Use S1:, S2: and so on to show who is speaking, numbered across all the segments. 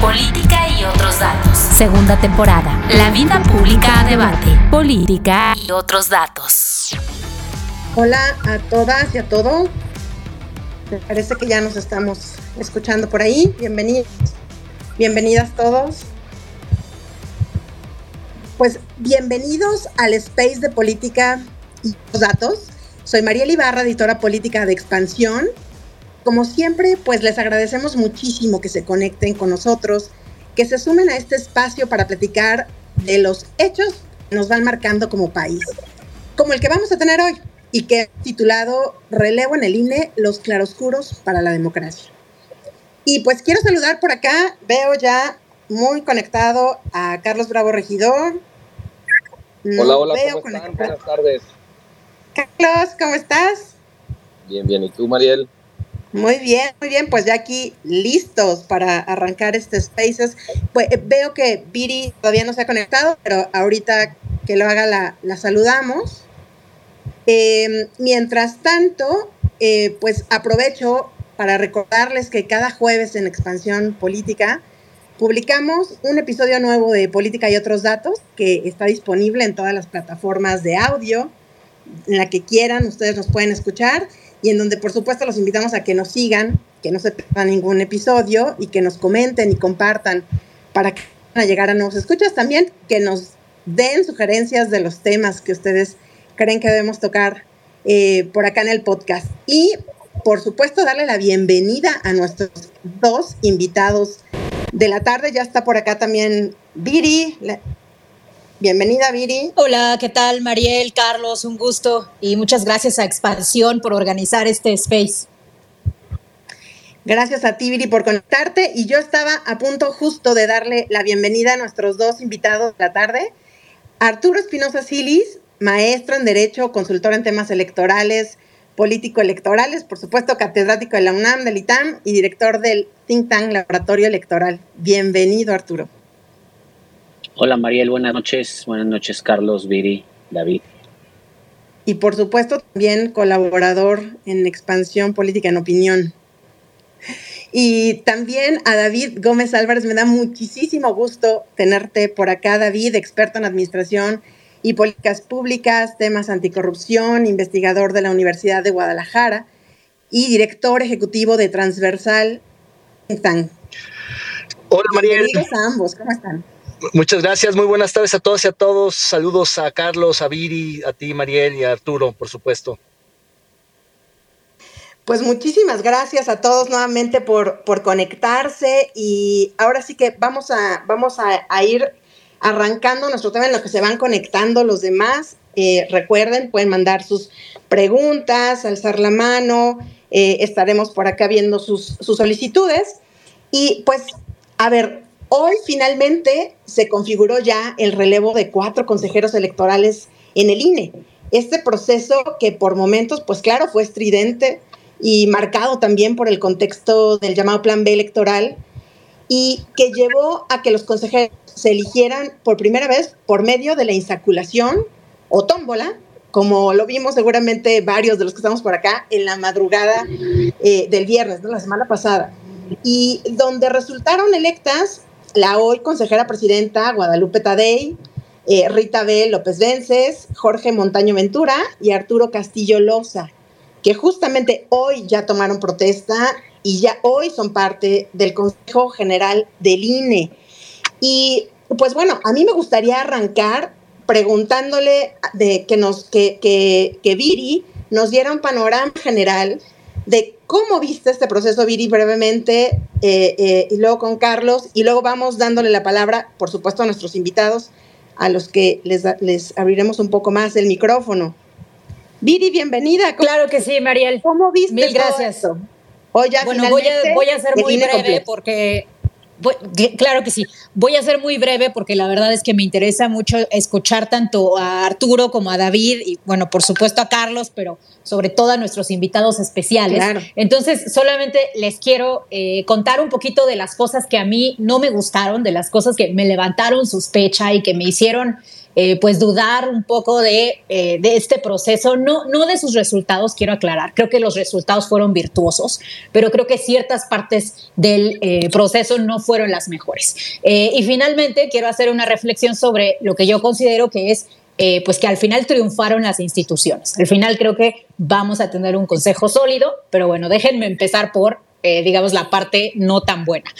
S1: Política y otros datos. Segunda temporada. La vida pública a debate. Política y otros datos.
S2: Hola a todas y a todos. Me parece que ya nos estamos escuchando por ahí. Bienvenidos. Bienvenidas todos. Pues bienvenidos al Space de Política y otros datos. Soy María Ibarra, editora política de Expansión como siempre, pues les agradecemos muchísimo que se conecten con nosotros, que se sumen a este espacio para platicar de los hechos que nos van marcando como país, como el que vamos a tener hoy y que he titulado Relevo en el INE, los claroscuros para la democracia. Y pues quiero saludar por acá, veo ya muy conectado a Carlos Bravo Regidor.
S3: hola, hola, ¿cómo están? Buenas tardes.
S2: Carlos, ¿cómo estás?
S3: Bien, bien. ¿Y tú, Mariel?
S2: Muy bien, muy bien, pues ya aquí listos para arrancar este Spaces. Pues eh, veo que Viri todavía no se ha conectado, pero ahorita que lo haga la, saludamos. Em, mientras tanto, eh, pues aprovecho para recordarles que cada jueves en Expansión Política publicamos un episodio nuevo de Política y otros datos que está disponible en todas las plataformas de audio, en la que quieran, ustedes nos pueden escuchar y en donde por supuesto los invitamos a que nos sigan, que no se pierdan ningún episodio y que nos comenten y compartan para que a llegar a nuevos escuchas también, que nos den sugerencias de los temas que ustedes creen que debemos tocar eh, por acá en el podcast. Y por supuesto darle la bienvenida a nuestros dos invitados de la tarde. Ya está por acá también Viri, Bienvenida, Viri.
S4: Hola, ¿qué tal, Mariel, Carlos? Un gusto y muchas gracias a Expansión por organizar este space.
S2: Gracias a ti, Viri, por conectarte. Y yo estaba a punto justo de darle la bienvenida a nuestros dos invitados de la tarde. Arturo Espinosa Silis, maestro en Derecho, consultor en temas electorales, político-electorales, por supuesto, catedrático de la UNAM, del ITAM y director del Think Tank Laboratorio Electoral. Bienvenido, Arturo.
S5: Hola Mariel, buenas noches. Buenas noches Carlos, Viri, David.
S2: Y por supuesto también colaborador en Expansión Política en Opinión. Y también a David Gómez Álvarez, me da muchísimo gusto tenerte por acá, David, experto en administración y políticas públicas, temas anticorrupción, investigador de la Universidad de Guadalajara y director ejecutivo de Transversal
S6: Hola Mariel.
S2: Bienvenidos a ambos, ¿cómo están?
S6: Muchas gracias, muy buenas tardes a todos y a todos. Saludos a Carlos, a Viri, a ti, Mariel y a Arturo, por supuesto.
S2: Pues muchísimas gracias a todos nuevamente por, por conectarse y ahora sí que vamos a, vamos a, ir arrancando nuestro tema en lo que se van conectando los demás. Eh, recuerden, pueden mandar sus preguntas, alzar la mano, eh, estaremos por acá viendo sus, sus solicitudes. Y pues, a ver, Hoy finalmente se configuró ya el relevo de cuatro consejeros electorales en el INE. Este proceso que por momentos, pues claro, fue estridente y marcado también por el contexto del llamado Plan B electoral y que llevó a que los consejeros se eligieran por primera vez por medio de la insaculación o tómbola, como lo vimos seguramente varios de los que estamos por acá en la madrugada eh, del viernes, ¿no? la semana pasada, y donde resultaron electas la hoy consejera presidenta Guadalupe Tadei, eh, Rita B. López Vences, Jorge Montaño Ventura y Arturo Castillo Loza, que justamente hoy ya tomaron protesta y ya hoy son parte del Consejo General del INE. Y pues bueno, a mí me gustaría arrancar preguntándole de que nos, que, que, que Viri nos diera un panorama general de cómo viste este proceso, Viri, brevemente, eh, eh, y luego con Carlos, y luego vamos dándole la palabra, por supuesto, a nuestros invitados, a los que les, les abriremos un poco más el micrófono. Viri, bienvenida.
S4: Claro que sí, Mariel.
S2: ¿Cómo viste
S4: Mil gracias.
S2: Esto?
S4: bueno, voy a, voy a ser muy breve porque claro que sí. Voy a ser muy breve porque la verdad es que me interesa mucho escuchar tanto a Arturo como a David y, bueno, por supuesto a Carlos, pero sobre todo a nuestros invitados especiales. Entonces, solamente les quiero eh, contar un poquito de las cosas que a mí no me gustaron, de las cosas que me levantaron sospecha y que me hicieron eh, pues dudar un poco de, eh, de, este proceso, no, no de sus resultados, quiero aclarar, creo que los resultados fueron virtuosos, pero creo que ciertas partes del eh, proceso no fueron las mejores. y finalmente quiero hacer una reflexión sobre lo que yo considero que es pues que al final triunfaron las instituciones. Al final creo que vamos a tener un consejo sólido, pero bueno, déjenme empezar por, digamos, la parte no tan buena.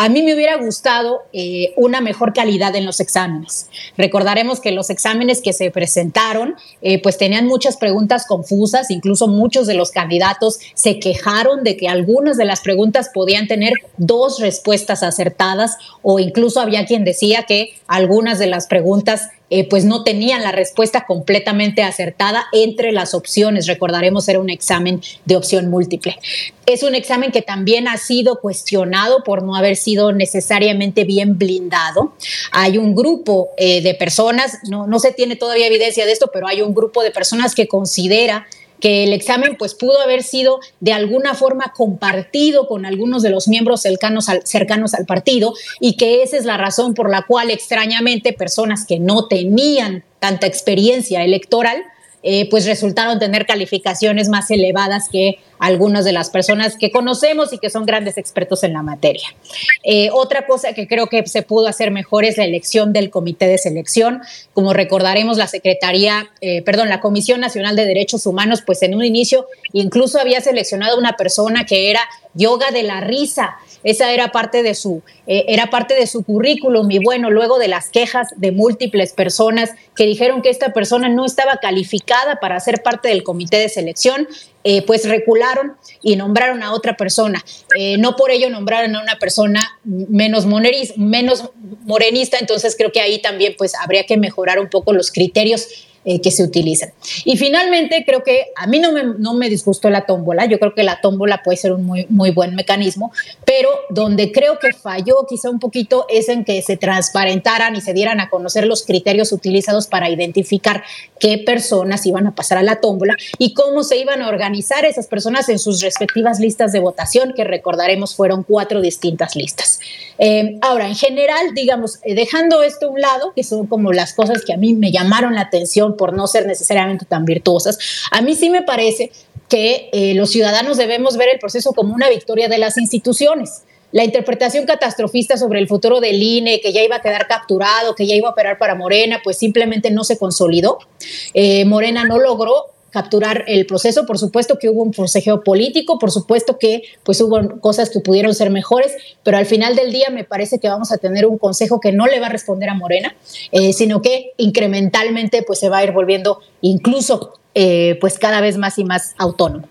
S4: A mí me hubiera gustado eh, una mejor calidad en los exámenes. Recordaremos que los exámenes que se presentaron, eh, pues tenían muchas preguntas confusas, incluso muchos de los candidatos se quejaron de que algunas de las preguntas podían tener dos respuestas acertadas o incluso había quien decía que algunas de las preguntas eh, pues no tenían la respuesta completamente acertada entre las opciones. Recordaremos, era un examen de opción múltiple. Es un examen que también ha sido cuestionado por no haber sido necesariamente bien blindado. Hay un grupo eh, de personas, no, no se tiene todavía evidencia de esto, pero hay un grupo de personas que considera que el examen pues pudo haber sido de alguna forma compartido con algunos de los miembros cercanos al, cercanos al partido y que esa es la razón por la cual extrañamente personas que no tenían tanta experiencia electoral eh, pues resultaron tener calificaciones más elevadas que algunas de las personas que conocemos y que son grandes expertos en la materia. Eh, otra cosa que creo que se pudo hacer mejor es la elección del comité de selección. Como recordaremos, la Secretaría, eh, perdón, la Comisión Nacional de Derechos Humanos, pues en un inicio incluso había seleccionado una persona que era yoga de la risa. Esa era parte de su, eh, era parte de su currículum. Y bueno, luego de las quejas de múltiples personas que dijeron que esta persona no estaba calificada para ser parte del comité de selección, eh, pues recularon y nombraron a otra persona. Eh, no por ello nombraron a una persona menos, menos morenista, entonces creo que ahí también pues habría que mejorar un poco los criterios eh, que se utilizan. Y finalmente, creo que a mí no me, no me disgustó la tómbola, yo creo que la tómbola puede ser un muy, muy buen mecanismo, pero donde creo que falló quizá un poquito es en que se transparentaran y se dieran a conocer los criterios utilizados para identificar qué personas iban a pasar a la tómbola y cómo se iban a organizar esas personas en sus respectivas listas de votación, que recordaremos fueron cuatro distintas listas. Eh, ahora, en general, digamos, eh, dejando esto a un lado, que son como las cosas que a mí me llamaron la atención por no ser necesariamente tan virtuosas. A mí sí me parece que eh, los ciudadanos debemos ver el proceso como una victoria de las instituciones. La interpretación catastrofista sobre el futuro del INE, que ya iba a quedar capturado, que ya iba a operar para Morena, pues simplemente no se consolidó. Eh, Morena no logró capturar el proceso. Por supuesto que hubo un forcejeo político, por supuesto que pues hubo cosas que pudieron ser mejores, pero al final del día me parece que vamos a tener un consejo que no le va a responder a Morena, eh, sino que incrementalmente pues se va a ir volviendo incluso eh, pues cada vez más y más autónomo.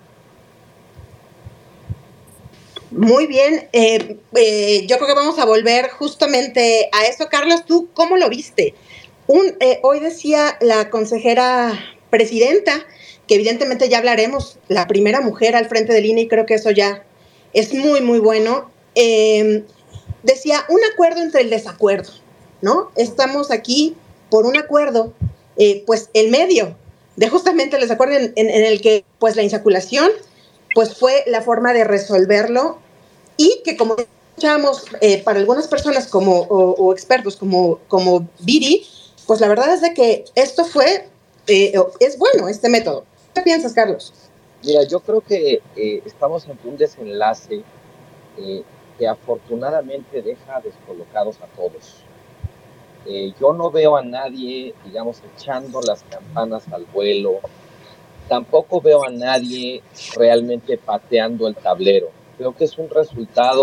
S2: Muy bien, eh, yo creo que vamos a volver justamente a eso. Carlos, ¿tú cómo lo viste? Hoy decía la consejera presidenta que evidentemente ya hablaremos, la primera mujer al frente del INE y creo que eso ya es muy, muy bueno. Em, decía, un acuerdo entre el desacuerdo, ¿no? Estamos aquí por un acuerdo, eh, pues el medio de justamente el desacuerdo en, el que pues la insaculación pues fue la forma de resolverlo y que como escuchamos eh, para algunas personas como o, expertos como como Viri, pues la verdad es de que esto fue eh, es bueno este método ¿Qué piensas, Carlos?
S3: Mira, yo creo que eh, estamos en un desenlace eh, que afortunadamente deja descolocados a todos. Eh, yo no veo a nadie, digamos, echando las campanas al vuelo. Tampoco veo a nadie realmente pateando el tablero. Creo que es un resultado,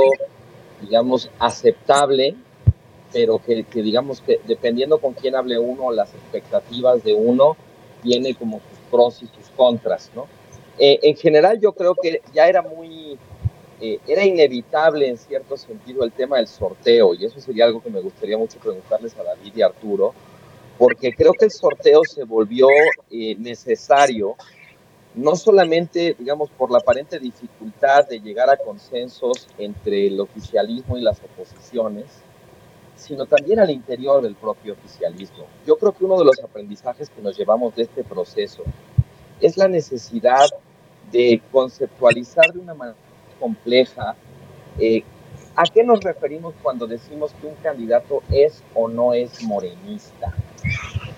S3: digamos, aceptable, pero que, que digamos que dependiendo con quién hable uno, las expectativas de uno, viene como pros y sus contras, ¿no? Eh, en general yo creo que ya era muy, eh, era inevitable en cierto sentido el tema del sorteo y eso sería algo que me gustaría mucho preguntarles a David y Arturo, porque creo que el sorteo se volvió eh, necesario no solamente, digamos, por la aparente dificultad de llegar a consensos entre el oficialismo y las oposiciones, sino también al interior del propio oficialismo. Yo creo que uno de los aprendizajes que nos llevamos de este proceso es la necesidad de conceptualizar de una manera compleja eh, a qué nos referimos cuando decimos que un candidato es o no es morenista.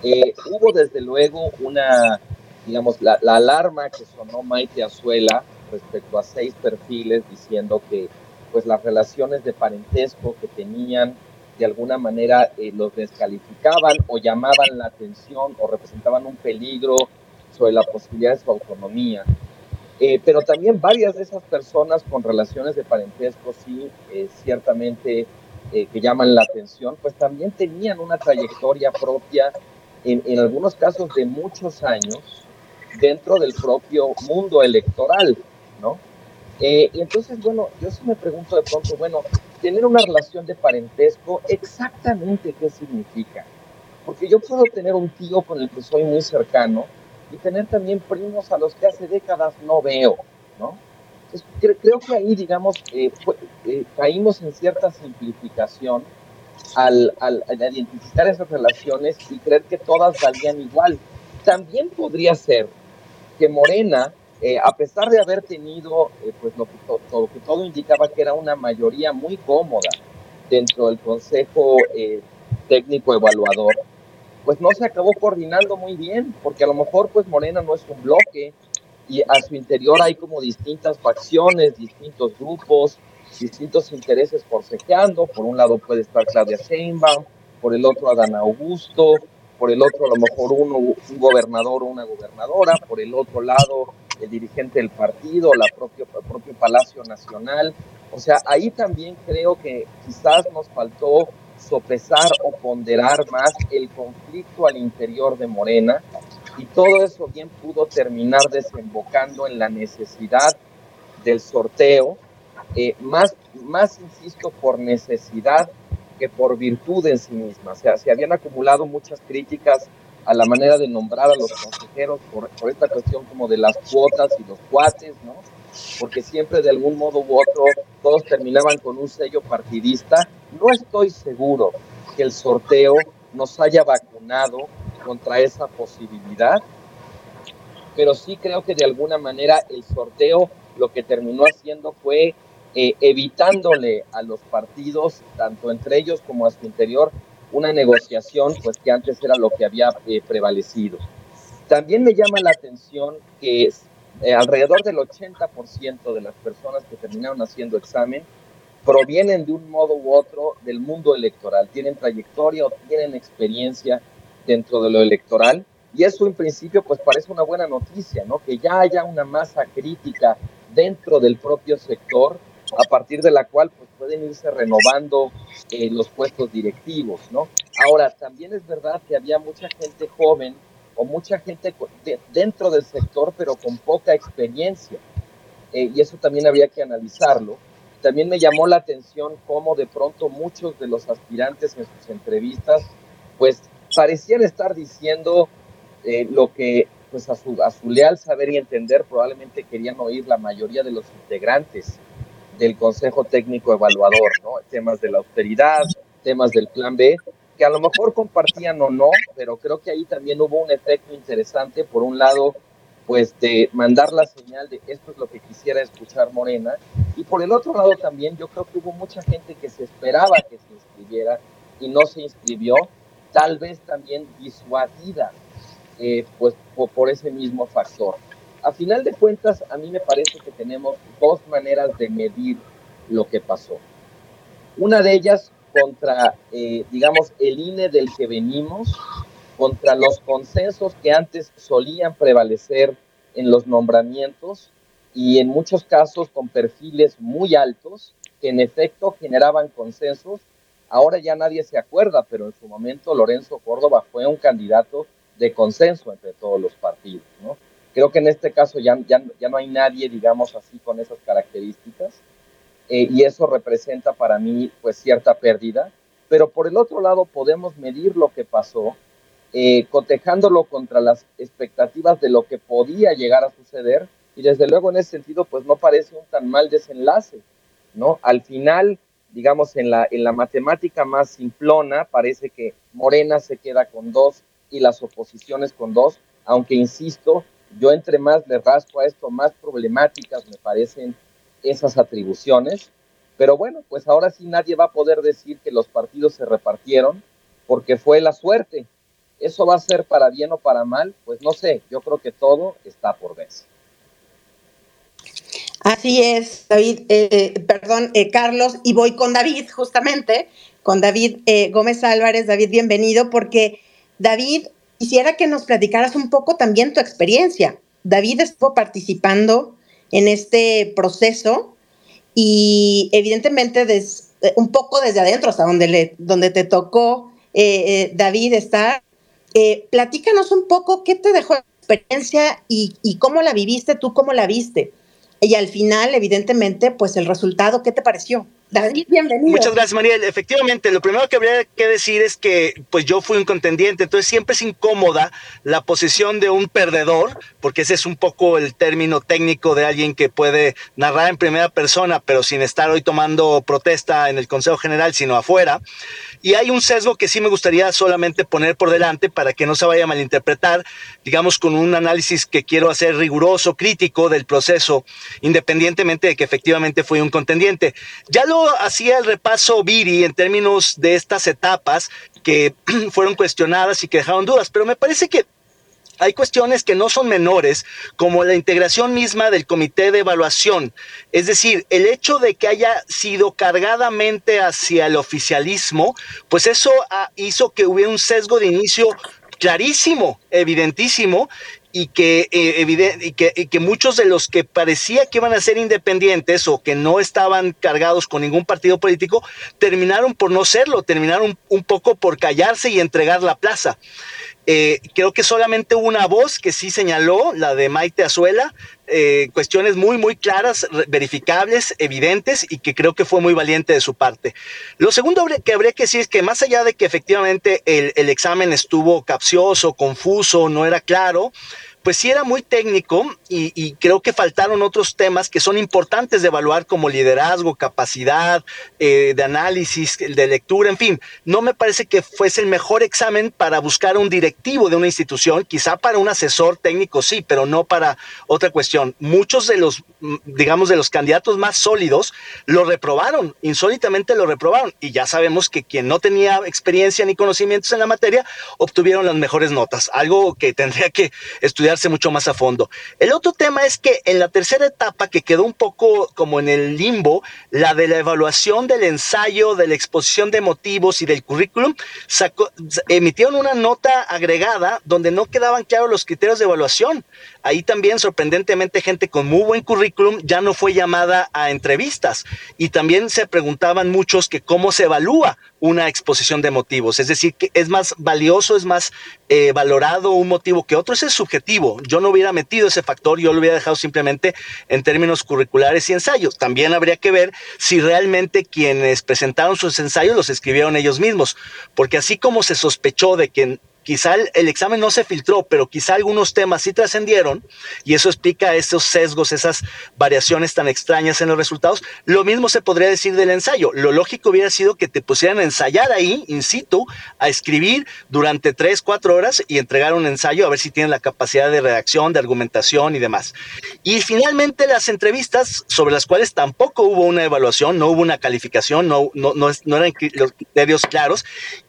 S3: Eh, hubo desde luego una, digamos, la, la, alarma que sonó Maite Azuela respecto a seis perfiles diciendo que pues las relaciones de parentesco que tenían de alguna manera eh, los descalificaban o llamaban la atención o representaban un peligro sobre la posibilidad de su autonomía. Eh, pero también varias de esas personas con relaciones de parentesco, sí, eh, ciertamente que llaman la atención, pues también tenían una trayectoria propia, en, en algunos casos de muchos años, dentro del propio mundo electoral, ¿no? y entonces, bueno, yo sí me pregunto de pronto, bueno, tener una relación de parentesco, exactamente qué significa. Porque yo puedo tener un tío con el que soy muy cercano y tener también primos a los que hace décadas no veo, ¿no? Entonces, creo que ahí, digamos, eh, eh, caímos en cierta simplificación al, al, al, identificar esas relaciones y creer que todas valían igual. También podría ser que Morena eh, a pesar de haber tenido eh, pues lo que, lo que, todo indicaba que era una mayoría muy cómoda dentro del Consejo eh, Técnico Evaluador, pues no se acabó coordinando muy bien, porque a lo mejor pues Morena no es un bloque y a su interior hay como distintas facciones, distintos grupos, distintos intereses forcejeando. Por un lado puede estar Claudia Sheinbaum, por el otro Adán Augusto, por el otro a lo mejor uno, un gobernador o una gobernadora, por el otro lado el dirigente del partido, la propio, el propio Palacio Nacional. O sea, ahí también creo que quizás nos faltó sopesar o ponderar más el conflicto al interior de Morena y todo eso bien pudo terminar desembocando en la necesidad del sorteo, eh, más, más, insisto, por necesidad que por virtud en sí misma. O sea, se habían acumulado muchas críticas a la manera de nombrar a los consejeros por, por, esta cuestión como de las cuotas y los cuates, ¿no? Porque siempre de algún modo u otro todos terminaban con un sello partidista. No estoy seguro que el sorteo nos haya vacunado contra esa posibilidad, pero sí creo que de alguna manera el sorteo lo que terminó haciendo fue eh, evitándole a los partidos, tanto entre ellos como a su interior, una negociación pues que antes era lo que había eh, prevalecido. También me llama la atención que eh, alrededor del 80% de las personas que terminaron haciendo examen provienen de un modo u otro del mundo electoral, tienen trayectoria o tienen experiencia dentro de lo electoral y eso en principio pues parece una buena noticia, ¿no? Que ya haya una masa crítica dentro del propio sector a partir de la cual pues, pueden irse renovando eh, los puestos directivos, ¿no? Ahora, también es verdad que había mucha gente joven o mucha gente de, dentro del sector, pero con poca experiencia, eh, y eso también habría que analizarlo. También me llamó la atención cómo de pronto muchos de los aspirantes en sus entrevistas, pues parecían estar diciendo eh, lo que pues a su, a su leal saber y entender probablemente querían oír la mayoría de los integrantes del Consejo Técnico Evaluador, ¿no? Temas de la austeridad, temas del Plan B, que a lo mejor compartían o no, pero creo que ahí también hubo un efecto interesante, por un lado, pues de mandar la señal de esto es lo que quisiera escuchar Morena, y por el otro lado también yo creo que hubo mucha gente que se esperaba que se inscribiera y no se inscribió, tal vez también disuadida eh, pues por, por ese mismo factor a final de cuentas, a mí me parece que tenemos dos maneras de medir lo que pasó. Una de ellas contra, eh, digamos, el INE del que venimos, contra los consensos que antes solían prevalecer en los nombramientos y en muchos casos con perfiles muy altos que en efecto generaban consensos. Ahora ya nadie se acuerda, pero en su momento Lorenzo Córdoba fue un candidato de consenso entre todos los partidos, ¿no? Creo que en este caso ya, ya, ya no hay nadie, digamos así, con esas características. Eh, y eso representa para mí pues cierta pérdida. Pero por el otro lado podemos medir lo que pasó eh, cotejándolo contra las expectativas de lo que podía llegar a suceder, y desde luego en ese sentido, pues no parece un tan mal desenlace, ¿no? Al final, digamos, en la, en la matemática más simplona, parece que Morena se queda con dos y las oposiciones con dos, aunque insisto, yo entre más le rasco a esto, más problemáticas me parecen esas atribuciones. Pero bueno, pues ahora sí nadie va a poder decir que los partidos se repartieron porque fue la suerte. ¿Eso va a ser para bien o para mal? Pues no sé, yo creo que todo está por ver.
S2: Así es, David, eh, perdón, eh, Carlos, y voy con David, justamente, con David eh, Gómez Álvarez. David, bienvenido, porque David, quisiera que nos platicaras un poco también tu experiencia. David estuvo participando en este proceso y evidentemente un poco desde adentro, hasta donde, le, donde te tocó, David, estar. platícanos un poco qué te dejó la experiencia y, y cómo la viviste, tú cómo la viste. Y al final, evidentemente, pues el resultado, ¿qué te pareció? David, bienvenido.
S6: Muchas gracias, Mariel. Efectivamente, lo primero que habría que decir es que pues yo fui un contendiente, entonces siempre es incómoda la posición de un perdedor, porque ese es un poco el término técnico de alguien que puede narrar en primera persona, pero sin estar hoy tomando protesta en el Consejo General, sino afuera. Y hay un sesgo que sí me gustaría solamente poner por delante para que no se vaya a malinterpretar, digamos, con un análisis que quiero hacer riguroso, crítico del proceso, independientemente de que efectivamente fui un contendiente. Ya lo hacía el repaso Viri en términos de estas etapas que fueron cuestionadas y que dejaron dudas, pero me parece que hay cuestiones que no son menores, como la integración misma del comité de evaluación. Es decir, el hecho de que haya sido cargadamente hacia el oficialismo, pues eso hizo que hubiera un sesgo de inicio clarísimo, evidentísimo, eh, y que, muchos de los que parecía que iban a ser independientes o que no estaban cargados con ningún partido político, terminaron por no serlo, terminaron un poco por callarse y entregar la plaza. Eh, creo que solamente una voz que sí señaló, la de Maite Azuela, eh, cuestiones muy, muy claras, verificables, evidentes y que creo que fue muy valiente de su parte. Lo segundo que habría que decir es que más allá de que efectivamente el, el examen estuvo capcioso, confuso, no era claro, pues sí era muy técnico y, creo que faltaron otros temas que son importantes de evaluar como liderazgo, capacidad eh, de análisis, de lectura, en fin. No me parece que fuese el mejor examen para buscar un directivo de una institución, quizá para un asesor técnico sí, pero no para otra cuestión. Muchos de los, mm, digamos, de los candidatos más sólidos lo reprobaron, insólitamente lo reprobaron y ya sabemos que quien no tenía experiencia ni conocimientos en la materia obtuvieron las mejores notas, algo que tendría que estudiar mucho más a fondo. El otro tema es que en la tercera etapa, que quedó un poco como en el limbo, la de la evaluación del ensayo, de la exposición de motivos y del currículum, emitieron una nota agregada donde no quedaban claros los criterios de evaluación. Ahí también, sorprendentemente, gente con muy buen currículum ya no fue llamada a entrevistas. Y también se preguntaban muchos que cómo se evalúa una exposición de motivos. Es decir, que es más valioso, es más eh, valorado un motivo que otro. Ese es subjetivo. Yo no hubiera metido ese factor, yo lo hubiera dejado simplemente en términos curriculares y ensayos. También habría que ver si realmente quienes presentaron sus ensayos los escribieron ellos mismos. Porque así como se sospechó de que quizá el, examen no se filtró, pero quizá algunos temas sí trascendieron y eso explica esos sesgos, esas variaciones tan extrañas en los resultados. Lo mismo se podría decir del ensayo. Lo lógico hubiera sido que te pusieran a ensayar ahí, in situ, a escribir durante tres, cuatro horas y entregar un ensayo a ver si tienen la capacidad de redacción, de argumentación y demás. Y finalmente las entrevistas sobre las cuales tampoco hubo una evaluación, no hubo una calificación, no, no, no, eran criterios claros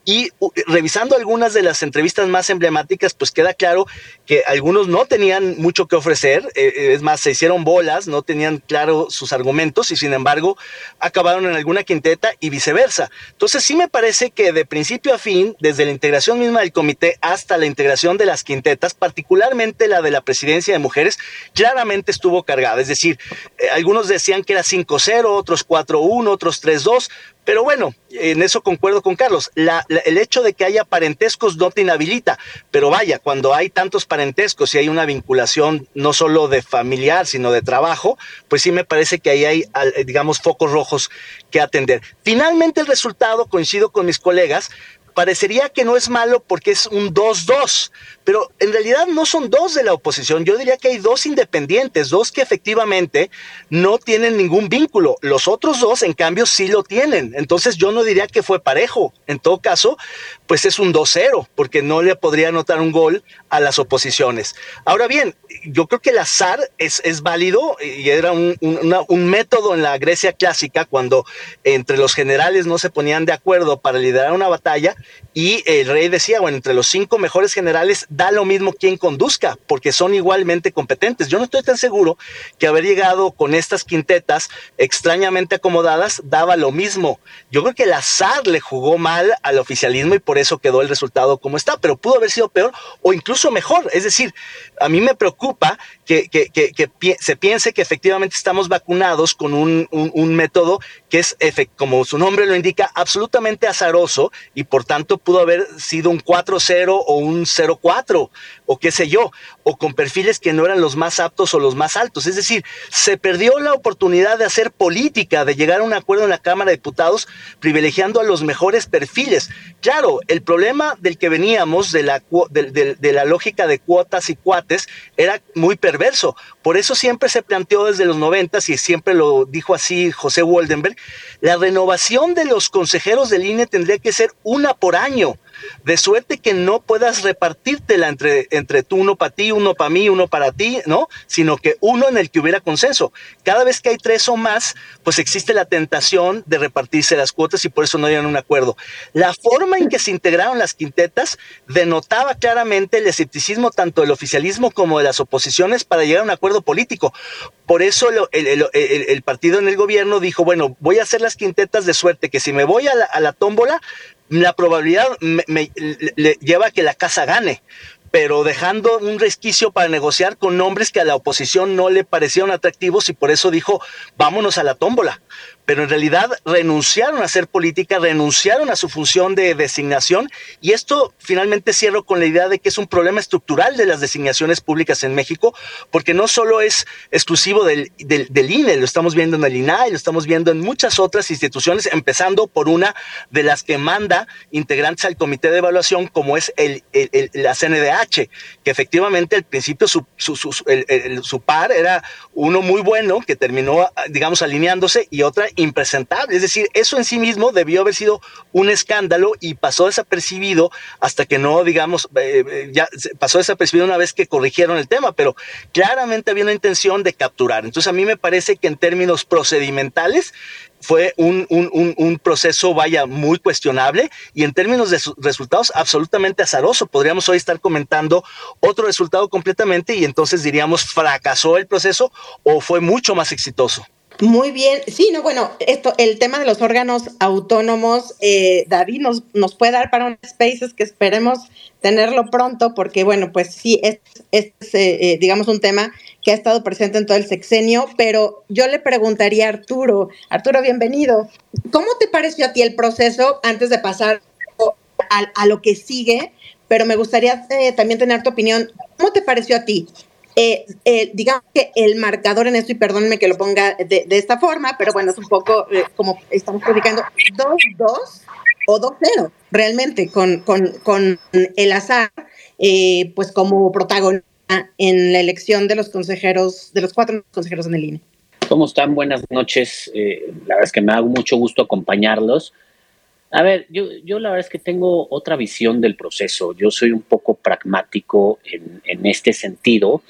S6: y revisando algunas de las entrevistas más emblemáticas, pues queda claro que algunos no tenían mucho que ofrecer, eh, eh, es más, se hicieron bolas, no tenían claro sus argumentos y sin embargo acabaron en alguna quinteta y viceversa. Entonces sí me parece que de principio a fin, desde la integración misma del comité hasta la integración de las quintetas, particularmente la de la presidencia de mujeres, claramente estuvo cargada. Es decir, eh, algunos decían que era 5-0, otros 4-1, otros 3-2, pero bueno, en eso concuerdo con Carlos. el hecho de que haya parentescos no te inhabilita, pero vaya, cuando hay tantos parentescos y hay una vinculación no solo de familiar, sino de trabajo, pues sí me parece que ahí hay, digamos, focos rojos que atender. Finalmente el resultado, coincido con mis colegas, parecería que no es malo porque es un 2-2, pero en realidad no son dos de la oposición. Yo diría que hay dos independientes, dos que efectivamente no tienen ningún vínculo. Los otros dos, en cambio, sí lo tienen. Entonces yo no diría que fue parejo. En todo caso, pues es un 2-0, porque no le podría anotar un gol a las oposiciones. Ahora bien, yo creo que el azar es, es válido y era un, un, método en la Grecia clásica cuando entre los generales no se ponían de acuerdo para liderar una batalla y el rey decía, bueno, entre los cinco mejores generales da lo mismo quien conduzca, porque son igualmente competentes. Yo no estoy tan seguro que haber llegado con estas quintetas extrañamente acomodadas daba lo mismo. Yo creo que el azar le jugó mal al oficialismo y por eso quedó el resultado como está, pero pudo haber sido peor o incluso mejor. Es decir, a mí me preocupa que, se piense que efectivamente estamos vacunados con un, método que es, como su nombre lo indica, absolutamente azaroso y por tanto pudo haber sido un 4-0 o un 0-4 o qué sé yo, o con perfiles que no eran los más aptos o los más altos. Es decir, se perdió la oportunidad de hacer política, de llegar a un acuerdo en la Cámara de Diputados privilegiando a los mejores perfiles. Claro, el problema del que veníamos, de la, de, la lógica de cuotas y cuates, era muy perverso. Por eso siempre se planteó desde los noventas, y siempre lo dijo así José Woldenberg, la renovación de los consejeros del INE tendría que ser una por año de suerte que no puedas repartírtela entre, entre tú, uno para ti, uno para mí, uno para ti, ¿no? Sino que uno en el que hubiera consenso. Cada vez que hay tres o más, pues existe la tentación de repartirse las cuotas y por eso no hay un acuerdo. La forma en que se integraron las quintetas denotaba claramente el escepticismo tanto del oficialismo como de las oposiciones para llegar a un acuerdo político. Por eso el, partido en el gobierno dijo, bueno, voy a hacer las quintetas de suerte que si me voy a a la tómbola, la probabilidad me, le, lleva a que la casa gane, pero dejando un resquicio para negociar con nombres que a la oposición no le parecieron atractivos y por eso dijo, vámonos a la tómbola pero en realidad renunciaron a hacer política, renunciaron a su función de designación y esto finalmente cierro con la idea de que es un problema estructural de las designaciones públicas en México, porque no solo es exclusivo del, del, INE, lo estamos viendo en el INAI, lo estamos viendo en muchas otras instituciones, empezando por una de las que manda integrantes al comité de evaluación, como es el, la CNDH, que efectivamente al principio su, su, su, su par era uno muy bueno, que terminó, digamos, alineándose, y otra impresentable. Es decir, eso en sí mismo debió haber sido un escándalo y pasó desapercibido hasta que no, digamos, eh, eh, ya pasó desapercibido una vez que corrigieron el tema, pero claramente había una intención de capturar. Entonces a mí me parece que en términos procedimentales fue un, un, proceso, vaya, muy cuestionable y en términos de resultados absolutamente azaroso. Podríamos hoy estar comentando otro resultado completamente y entonces diríamos fracasó el proceso o fue mucho más exitoso.
S2: Muy bien, sí, no, bueno, esto, el tema de los órganos autónomos, eh, David nos, nos puede dar para un spaces que esperemos tenerlo pronto, porque bueno, pues sí, es, es eh, eh, digamos, un tema que ha estado presente en todo el sexenio, pero yo le preguntaría a Arturo, Arturo, bienvenido, ¿cómo te pareció a ti el proceso antes de pasar a, a lo que sigue? Pero me gustaría también tener tu opinión, ¿cómo te pareció a ti? Eh, eh, digamos que el marcador en esto, y perdónenme que lo ponga de, esta forma, pero bueno, es un poco eh, como estamos publicando 2-2 o 2-0, realmente, con, con, el azar, pues como protagonista en la elección de los consejeros, de los cuatro consejeros en el INE.
S5: ¿Cómo están? Buenas noches. la verdad es que me da mucho gusto acompañarlos. A ver, yo, yo la verdad es que tengo otra visión del proceso. Yo soy un poco pragmático en, en este sentido.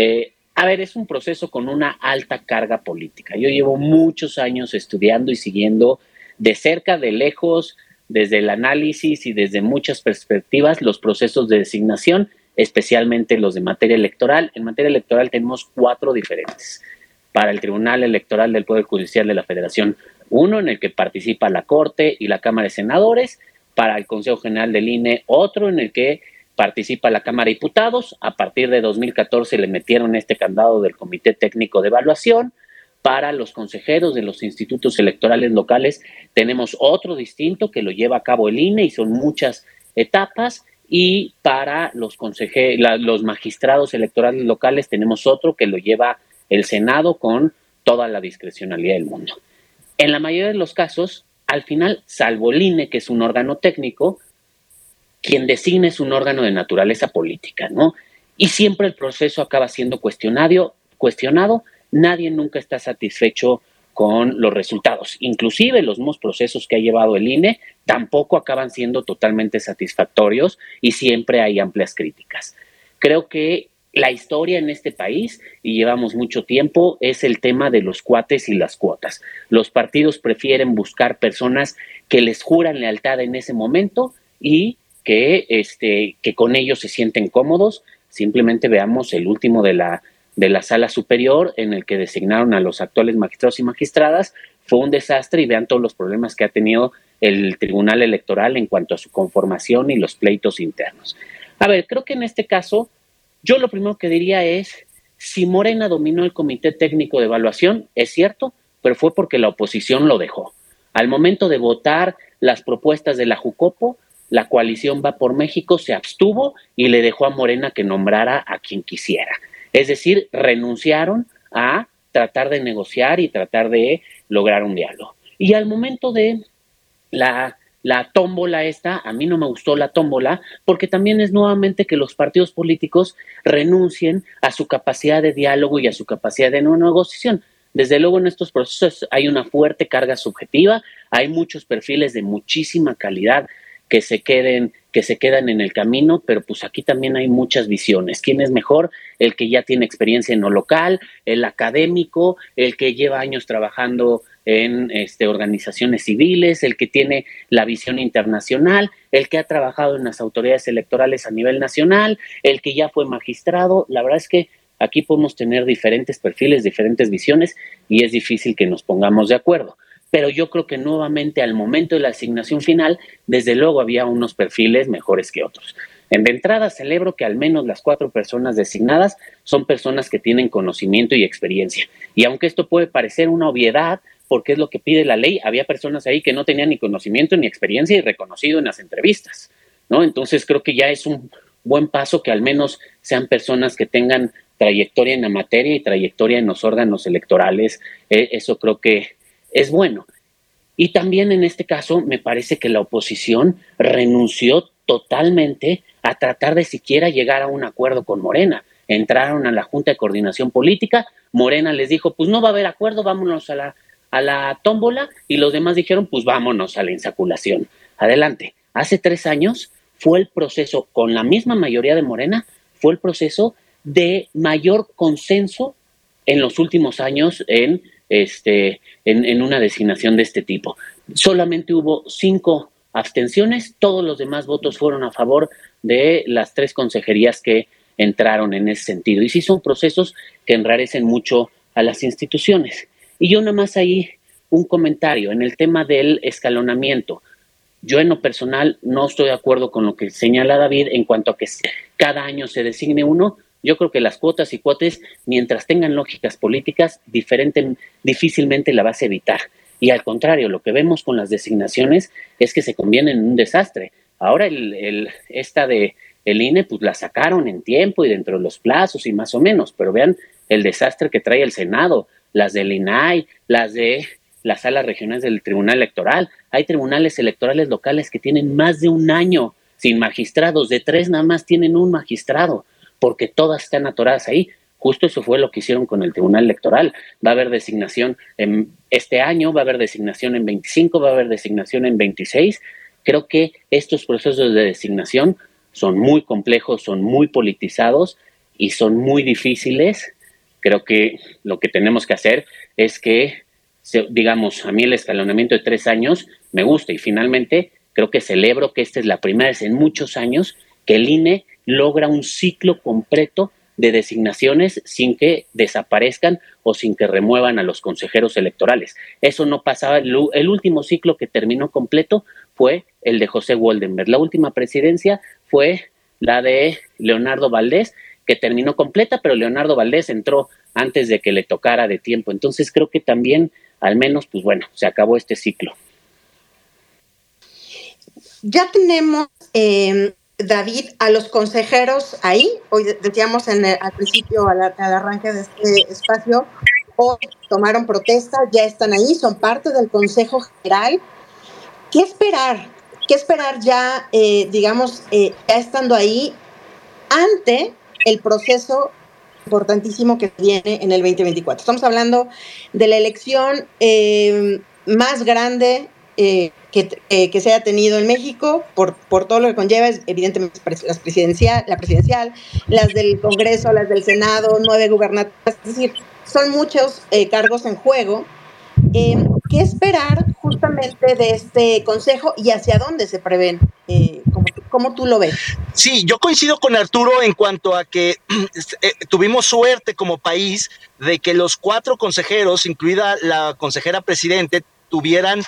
S5: Eh, a ver, es un proceso con una alta carga política. Yo llevo muchos años estudiando y siguiendo de cerca, de lejos, desde el análisis y desde muchas perspectivas los procesos de designación, especialmente los de materia electoral. En materia electoral tenemos cuatro diferentes. Para el Tribunal Electoral del Poder Judicial de la Federación, uno en el que participa la Corte y la Cámara de Senadores. Para el Consejo General del INE, otro en el que participa la Cámara de Diputados. A partir de 2014 le metieron este candado del Comité Técnico de Evaluación. Para los consejeros de los institutos electorales locales tenemos otro distinto que lo lleva a cabo el INE y son muchas etapas. Y para los, los magistrados electorales locales tenemos otro que lo lleva el Senado con toda la discrecionalidad del mundo. En la mayoría de los casos, al final, salvo el INE, que es un órgano técnico, quien designa es un órgano de naturaleza política, ¿no? Y siempre el proceso acaba siendo cuestionado, cuestionado, nadie nunca está satisfecho con los resultados. Inclusive los mismos procesos que ha llevado el INE tampoco acaban siendo totalmente satisfactorios y siempre hay amplias críticas. Creo que la historia en este país, y llevamos mucho tiempo, es el tema de los cuates y las cuotas. Los partidos prefieren buscar personas que les juran lealtad en ese momento y que, este, que con ellos se sienten cómodos. Simplemente veamos el último de la de la sala superior en el que designaron a los actuales magistrados y magistradas. Fue un desastre y vean todos los problemas que ha tenido el Tribunal Electoral en cuanto a su conformación y los pleitos internos. A ver, creo que en este caso, yo lo primero que diría es, si Morena dominó el Comité Técnico de Evaluación, es cierto, pero fue porque la oposición lo dejó. Al momento de votar las propuestas de la Jucopo, la coalición Va por México se abstuvo y le dejó a Morena que nombrara a quien quisiera. Es decir, renunciaron a tratar de negociar y tratar de lograr un diálogo. Y al momento de la, la tómbola esta, a mí no me gustó la tómbola, porque también es nuevamente que los partidos políticos renuncien a su capacidad de diálogo y a su capacidad de negociación. Desde luego en estos procesos hay una fuerte carga subjetiva, hay muchos perfiles de muchísima calidad que se queden que se quedan en el camino, pero pues aquí también hay muchas visiones. ¿Quién es mejor? El que ya tiene experiencia en lo local, el académico, el que lleva años trabajando en este, organizaciones civiles, el que tiene la visión internacional, el que ha trabajado en las autoridades electorales a nivel nacional, el que ya fue magistrado. La verdad es que aquí podemos tener diferentes perfiles, diferentes visiones y es difícil que nos pongamos de acuerdo pero yo creo que nuevamente al momento de la asignación final, desde luego había unos perfiles mejores que otros. En de entrada celebro que al menos las cuatro personas designadas son personas que tienen conocimiento y experiencia. Y aunque esto puede parecer una obviedad, porque es lo que pide la ley, había personas ahí que no tenían ni conocimiento ni experiencia y reconocido en las entrevistas, ¿no? Entonces creo que ya es un buen paso que al menos sean personas que tengan trayectoria en la materia y trayectoria en los órganos electorales. Eh, eso creo que es bueno. Y también en este caso me parece que la oposición renunció totalmente a tratar de siquiera llegar a un acuerdo con Morena. Entraron a la Junta de Coordinación Política, Morena les dijo, pues no va a haber acuerdo, vámonos a la, a la tómbola, y los demás dijeron, pues vámonos a la insaculación. Adelante. Hace tres años fue el proceso, con la misma mayoría de Morena, fue el proceso de mayor consenso en los últimos años en este, en, una designación de este tipo. Solamente hubo cinco abstenciones, todos los demás votos fueron a favor de las tres consejerías que entraron en ese sentido. Y sí son procesos que enrarecen mucho a las instituciones. Y yo nada más ahí un comentario en el tema del escalonamiento. Yo en lo personal no estoy de acuerdo con lo que señala David en cuanto a que cada año se designe uno, yo creo que las cuotas y cuotes, mientras tengan lógicas políticas, diferente, difícilmente la vas a evitar. Y al contrario, lo que vemos con las designaciones es que se convienen en un desastre. Ahora el, esta de el INE, pues la sacaron en tiempo y dentro de los plazos y más o menos, pero vean el desastre que trae el Senado, las del INAI, las de las salas regionales del Tribunal Electoral. Hay tribunales electorales locales que tienen más de un año sin magistrados, de tres nada más tienen un magistrado porque todas están atoradas ahí. Justo eso fue lo que hicieron con el Tribunal Electoral. Va a haber designación en este año, va a haber designación en 25, va a haber designación en 26. Creo que estos procesos de designación son muy complejos, son muy politizados y son muy difíciles. Creo que lo que tenemos que hacer es que, digamos, a mí el escalonamiento de tres años me gusta y finalmente creo que celebro que esta es la primera vez en muchos años que el INE logra un ciclo completo de designaciones sin que desaparezcan o sin que remuevan a los consejeros electorales. Eso no pasaba. El último ciclo que terminó completo fue el de José Woldenberg. La última presidencia fue la de Leonardo Valdés, que terminó completa, pero Leonardo Valdés entró antes de que le tocara de tiempo. Entonces creo que también, al menos, pues bueno, se acabó este ciclo.
S2: Ya tenemos eh, David, a los consejeros ahí, hoy decíamos en al principio, al, arranque de este espacio, hoy tomaron protesta, ya están ahí, son parte del Consejo General. ¿Qué esperar? ¿qué esperar ya, eh, digamos, eh, ya estando ahí ante el proceso importantísimo que viene en el 2024? Estamos hablando de la elección eh, más grande que, que, se haya tenido en México por, por todo lo que conlleva, evidentemente las presidencial, la presidencial, las del Congreso, las del Senado, nueve gubernaturas, es decir, son muchos cargos en juego eh, ¿Qué esperar justamente de este consejo y hacia dónde se prevén? Eh, ¿cómo, tú lo ves?
S6: Sí, yo coincido con Arturo en cuanto a que eh, tuvimos suerte como país de que los cuatro consejeros, incluida la consejera presidente, tuvieran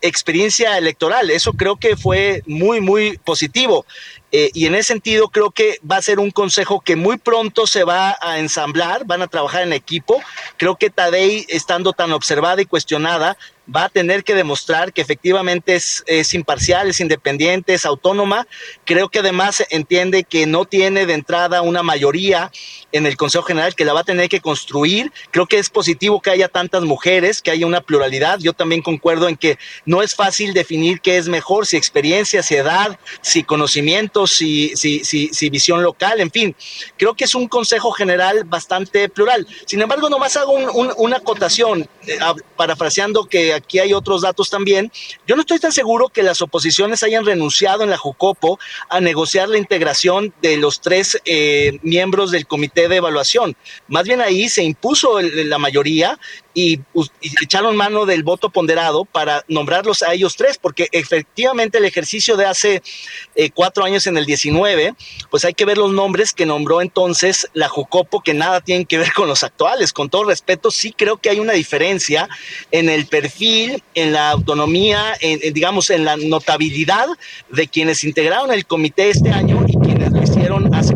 S6: experiencia electoral. Eso creo que fue muy, muy positivo. Eh, y en ese sentido creo que va a ser un consejo que muy pronto se va a ensamblar, van a trabajar en equipo. Creo que Tadei, estando tan observada y cuestionada, va a tener que demostrar que efectivamente es, es, imparcial, es independiente, es autónoma. Creo que además entiende que no tiene de entrada una mayoría en el Consejo General, que la va a tener que construir. Creo que es positivo que haya tantas mujeres, que haya una pluralidad. Yo también concuerdo en que no es fácil definir qué es mejor, si experiencia, si edad, si conocimiento, si, si, si, si visión local, en fin. Creo que es un Consejo General bastante plural. Sin embargo, nomás hago una acotación, eh, parafraseando que aquí hay otros datos también. Yo no estoy tan seguro que las oposiciones hayan renunciado en la Jucopo a negociar la integración de los tres eh, miembros del comité de evaluación. Más bien ahí se impuso la mayoría y, echaron mano del voto ponderado para nombrarlos a ellos tres, porque efectivamente el ejercicio de hace eh, cuatro años en el 19, pues hay que ver los nombres que nombró entonces la Jucopo, que nada tienen que ver con los actuales. Con todo respeto, sí creo que hay una diferencia en el perfil, en la autonomía, en digamos, en la notabilidad de quienes integraron el comité este año y quienes lo hicieron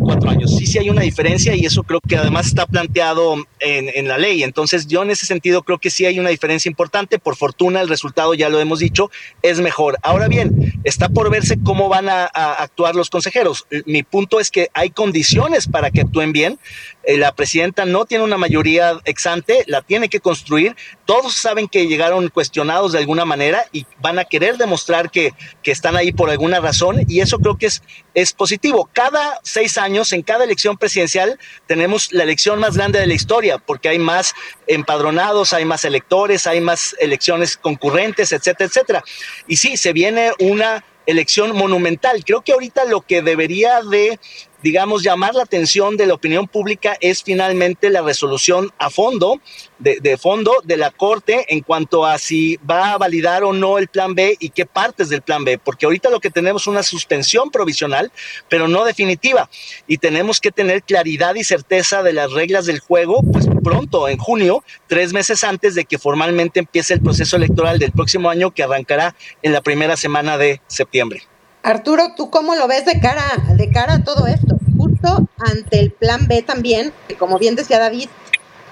S6: cuatro años. Sí, sí hay una diferencia y eso creo que además está planteado en, la ley. Entonces, yo en ese sentido creo que sí hay una diferencia importante. Por fortuna el resultado, ya lo hemos dicho, es mejor. Ahora bien, está por verse cómo van a, actuar los consejeros. Mi punto es que hay condiciones para que actúen bien. Eh, la presidenta no tiene una mayoría exante, la tiene que construir. Todos saben que llegaron cuestionados de alguna manera y van a querer demostrar que, que están ahí por alguna razón y eso creo que es, es positivo. Cada seis años, en cada elección presidencial, tenemos la elección más grande de la historia porque hay más empadronados hay más electores, hay más elecciones concurrentes, etcétera, etcétera. Y sí, se viene una elección monumental. Creo que ahorita lo que debería de digamos, llamar la atención de la opinión pública es finalmente la resolución a fondo, de, fondo de la Corte en cuanto a si va a validar o no el plan B y qué partes del plan B, porque ahorita lo que tenemos es una suspensión provisional, pero no definitiva, y tenemos que tener claridad y certeza de las reglas del juego, pues pronto, en junio, tres meses antes de que formalmente empiece el proceso electoral del próximo año que arrancará en la primera semana de septiembre.
S2: Arturo, ¿tú cómo lo ves de cara, de cara a todo esto? Justo ante el plan B también, que como bien decía David,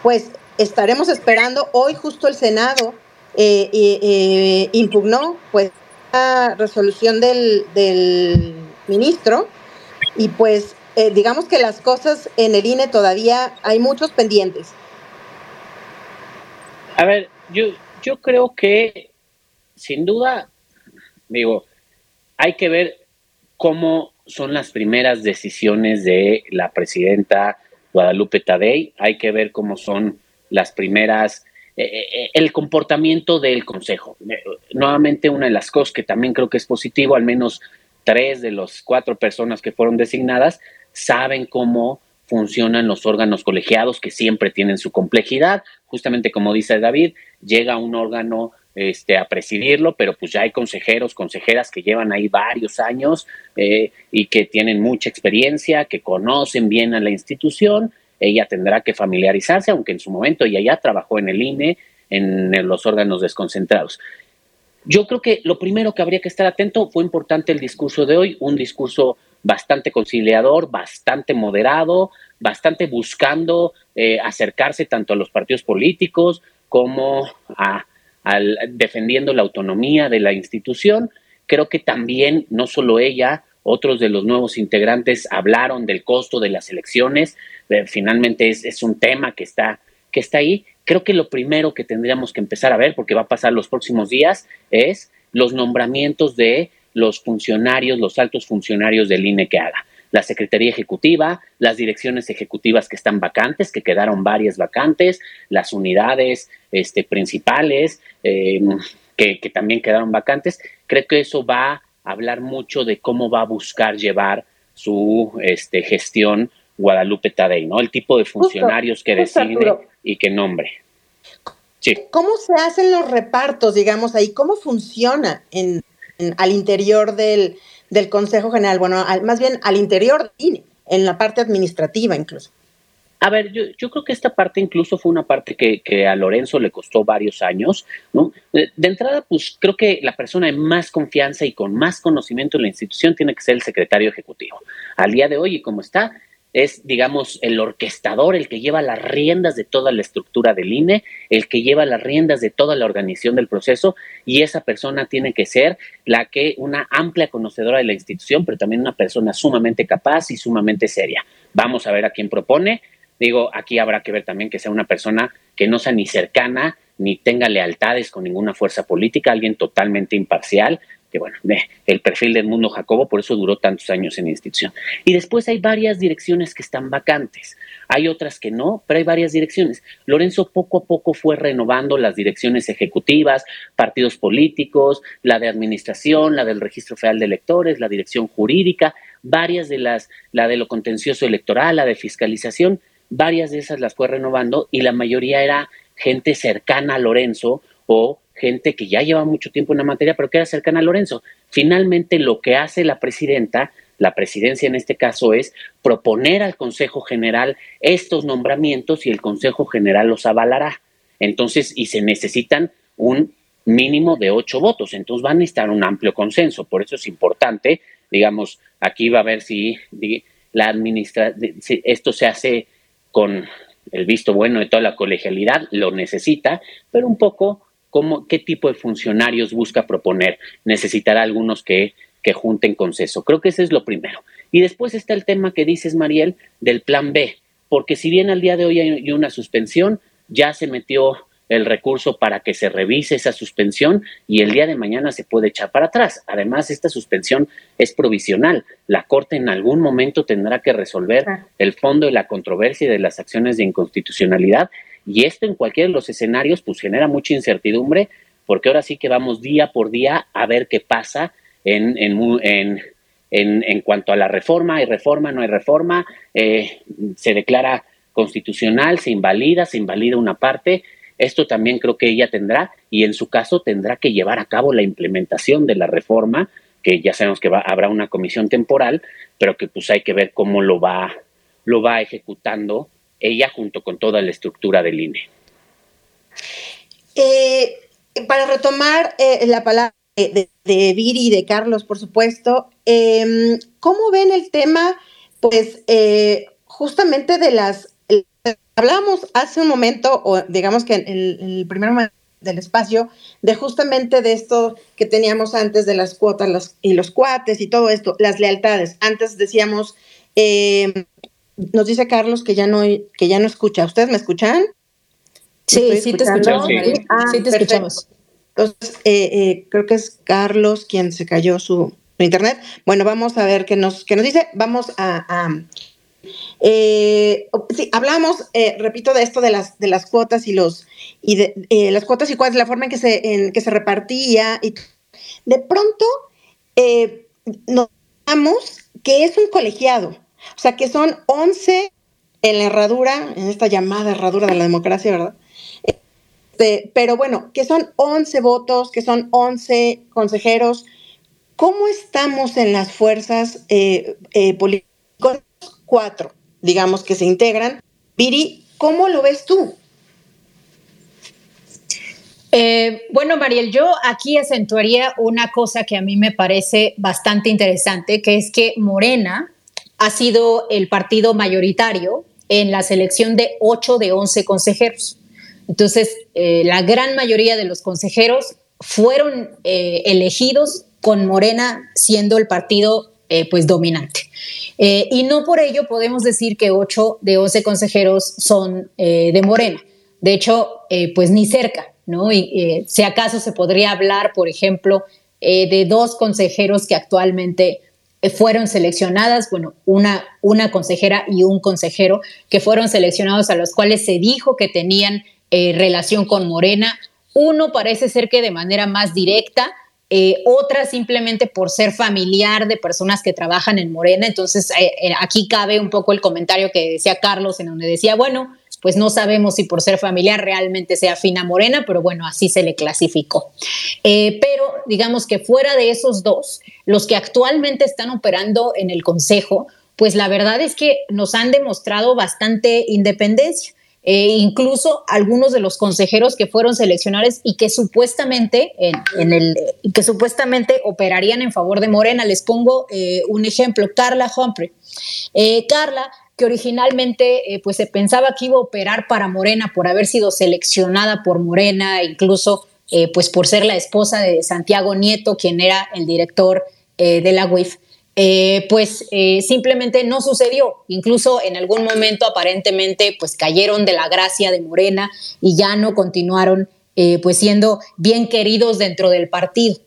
S2: pues estaremos esperando, hoy justo el Senado eh, eh, impugnó pues la resolución del, del ministro y pues eh, digamos que las cosas en el INE todavía hay muchos pendientes.
S5: A ver, yo, yo creo que sin duda, digo, hay que ver cómo son las primeras decisiones de la presidenta Guadalupe Tadei, hay que ver cómo son las primeras, eh, eh, eh, el comportamiento del Consejo. nuevamente, una de las cosas que también creo que es positivo, al menos tres de las cuatro personas que fueron designadas saben cómo funcionan los órganos colegiados que siempre tienen su complejidad. Justamente como dice David, llega un órgano este, a presidirlo, pero pues ya hay consejeros, consejeras que llevan ahí varios años eh, y que tienen mucha experiencia, que conocen bien a la institución. Ella tendrá que familiarizarse, aunque en su momento ella ya trabajó en el INE, en los órganos desconcentrados. Yo creo que lo primero que habría que estar atento fue importante el discurso de hoy, un discurso bastante conciliador, bastante moderado, bastante buscando eh, acercarse tanto a los partidos políticos como a defendiendo la autonomía de la institución. Creo que también, no solo ella, otros de los nuevos integrantes hablaron del costo de las elecciones. Eh, finalmente es, un tema que está, que está ahí. Creo que lo primero que tendríamos que empezar a ver, porque va a pasar los próximos días, es los nombramientos de los funcionarios, los altos funcionarios del INE que haga. La Secretaría Ejecutiva, las direcciones ejecutivas que están vacantes, que quedaron varias vacantes, las unidades este, principales em, que, que también quedaron vacantes. Creo que eso va a hablar mucho de cómo va a buscar llevar su este, gestión Guadalupe Tadei, ¿no? El tipo de funcionarios que designe y que nombre.
S2: Sí. ¿Cómo se hacen los repartos, digamos, ahí? ¿Cómo funciona en, al interior del, Consejo General? Bueno, más bien al interior, en la parte administrativa incluso.
S5: A ver, yo, creo que esta parte incluso fue una parte que, a Lorenzo le costó varios años, ¿no? De, entrada, pues creo que la persona de más confianza y con más conocimiento en la institución tiene que ser el secretario ejecutivo. Al día de hoy, y como está, es, digamos, el orquestador, el que lleva las riendas de toda la estructura del INE, el que lleva las riendas de toda la organización del proceso, y esa persona tiene que ser la que, una amplia conocedora de la institución, pero también una persona sumamente capaz y sumamente seria. Vamos a ver a quién propone. Digo, aquí habrá que ver también que sea una persona que no sea ni cercana, ni tenga lealtades con ninguna fuerza política, alguien totalmente imparcial, que bueno, el perfil del mundo Jacobo, por eso duró tantos años en institución. Y después hay varias direcciones que están vacantes, hay otras que no, pero hay varias direcciones. Lorenzo poco a poco fue renovando las direcciones ejecutivas, partidos políticos, la de administración, la del registro federal de electores, la dirección jurídica, varias de las, la de lo contencioso electoral, la de fiscalización, varias de esas las fue renovando y la mayoría era gente cercana a Lorenzo o gente que ya lleva mucho tiempo en la materia, pero que era cercana a Lorenzo. Finalmente, lo que hace la presidenta, la presidencia en este caso, es proponer al Consejo General estos nombramientos y el Consejo General los avalará. Entonces, y se necesitan un mínimo de ocho votos, entonces van a necesitar un amplio consenso. Por eso es importante, digamos, aquí va a ver si la administra si esto se hace con el visto bueno de toda la colegialidad, lo necesita, pero un poco cómo, qué tipo de funcionarios busca proponer. Necesitará algunos que, que junten consenso. Creo que ese es lo primero. Y después está el tema que dices, Mariel, del plan B, porque si bien al día de hoy hay una suspensión, ya se metió el recurso para que se revise esa suspensión y el día de mañana se puede echar para atrás. Además, esta suspensión es provisional. La Corte en algún momento tendrá que resolver el fondo de la controversia de las acciones de inconstitucionalidad y esto en cualquiera de los escenarios pues genera mucha incertidumbre porque ahora sí que vamos día por día a ver qué pasa en, en, en, en cuanto a la reforma, hay reforma, no hay reforma, eh, se declara constitucional, se invalida, se invalida una parte. Esto también creo que ella tendrá y en su caso tendrá que llevar a cabo la implementación de la reforma, que ya sabemos que va, habrá una comisión temporal, pero que pues hay que ver cómo lo va, lo va ejecutando ella junto con toda la estructura del INE.
S2: Eh, para retomar eh, la palabra de, Viri y de Carlos, por supuesto, em, ¿cómo ven el tema, pues, eh, justamente de las... Hablamos hace un momento, o digamos que en el, primer momento del espacio, de justamente de esto que teníamos antes de las cuotas y los cuates y todo esto, las lealtades. Antes decíamos, em, nos dice Carlos que ya no, que ya no escucha. ¿Ustedes me escuchan?
S4: Sí, sí te escuchamos. Ah, sí. te escuchamos.
S2: Entonces, eh, eh, creo que es Carlos quien se cayó su, internet. Bueno, vamos a ver qué nos, qué nos dice. Vamos a... eh, sí, hablamos, eh, repito, de esto de las, de las cuotas y los y de las cuotas y cuál es la forma en que se, en que se repartía. Y de pronto notamos que es un colegiado. O sea, que son 11 en la herradura, en esta llamada herradura de la democracia, ¿verdad? Este, pero bueno, que son 11 votos, que son 11 consejeros. ¿Cómo estamos en las fuerzas eh, eh, políticas? Cuatro, digamos, que se integran. Piri, ¿cómo lo ves tú?
S4: Eh, bueno, Mariel, yo aquí acentuaría una cosa que a mí me parece bastante interesante, que es que Morena ha sido el partido mayoritario en la selección de 8 de 11 consejeros. Entonces, eh, la gran mayoría de los consejeros fueron eh, elegidos con Morena siendo el partido eh, pues dominante. y no por ello podemos decir que 8 de 11 consejeros son de Morena. De hecho, pues ni cerca, ¿no? Y si acaso se podría hablar, por ejemplo, de dos consejeros que actualmente fueron seleccionadas, bueno, una, una consejera y un consejero que fueron seleccionados a los cuales se dijo que tenían eh, relación con Morena. Uno parece ser que de manera más directa, eh, otra simplemente por ser familiar de personas que trabajan en Morena. Entonces, aquí cabe un poco el comentario que decía Carlos, en donde decía, bueno, pues no sabemos si por ser familiar realmente sea fina morena, pero bueno, así se le clasificó. Eh, pero digamos que fuera de esos dos, los que actualmente están operando en el Consejo, pues la verdad es que nos han demostrado bastante independencia. Eh, incluso algunos de los consejeros que fueron seleccionados y que supuestamente que supuestamente operarían en favor de Morena. Les pongo eh, un ejemplo, Carla Humphrey. Carla que originalmente eh, pues se pensaba que iba a operar para Morena por haber sido seleccionada por Morena, incluso eh, pues por ser la esposa de Santiago Nieto, quien era el director eh, de la UIF. pues simplemente no sucedió. Incluso en algún momento aparentemente pues cayeron de la gracia de Morena y ya no continuaron pues siendo bien queridos dentro del partido.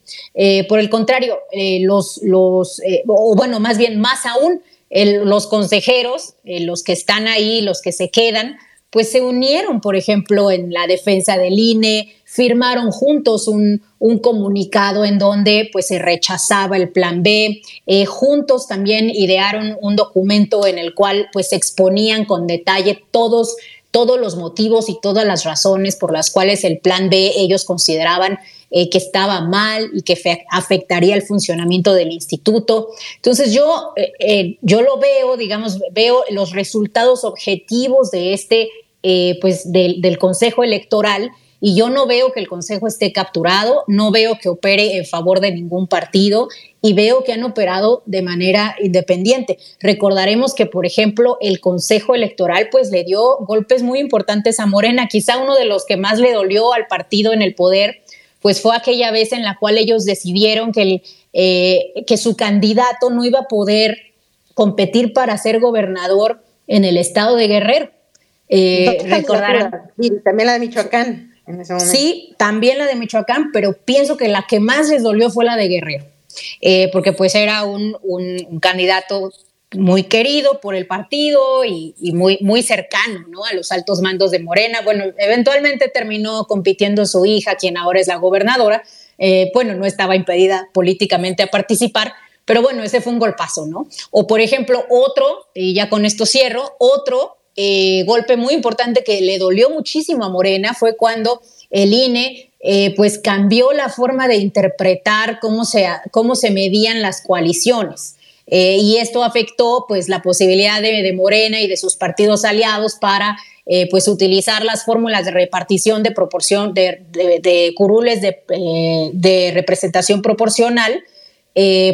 S4: por el contrario, los, los o bueno, más bien más aún, los consejeros, eh, los que están ahí, los que se quedan, pues se unieron, por ejemplo, en la defensa del INE, firmaron juntos un, comunicado en donde pues se rechazaba el plan B, eh, juntos también idearon un documento en el cual pues se exponían con detalle todos todos los motivos y todas las razones por las cuales el plan B ellos consideraban eh, que estaba mal y que afectaría el funcionamiento del instituto. Entonces yo, eh, eh, yo lo veo, digamos, veo los resultados objetivos de este, pues del, del Consejo Electoral y yo no veo que el Consejo esté capturado, no veo que opere en favor de ningún partido y veo que han operado de manera independiente. Recordaremos que, por ejemplo, el Consejo Electoral pues le dio golpes muy importantes a Morena, quizá uno de los que más le dolió al partido en el poder pues fue aquella vez en la cual ellos decidieron que, eh, que su candidato no iba a poder competir para ser gobernador en el estado de Guerrero.
S2: Eh, recordarán. también la de Michoacán. En ese momento.
S4: Sí, también la de Michoacán, pero pienso que la que más les dolió fue la de Guerrero, eh, porque pues era un, un candidato muy querido por el partido y, muy, muy cercano ¿no? a los altos mandos de Morena. Bueno, eventualmente terminó compitiendo su hija, quien ahora es la gobernadora. Eh, bueno, no estaba impedida políticamente a participar, pero bueno, ese fue un golpazo, ¿no? O por ejemplo, otro, y ya con esto cierro, otro eh, golpe muy importante que le dolió muchísimo a Morena fue cuando el INE eh, pues cambió la forma de interpretar cómo se, cómo se medían las coaliciones. Eh, y esto afectó pues la posibilidad de, Morena y de sus partidos aliados para eh, pues utilizar las fórmulas de repartición de proporción de, curules eh, de, representación proporcional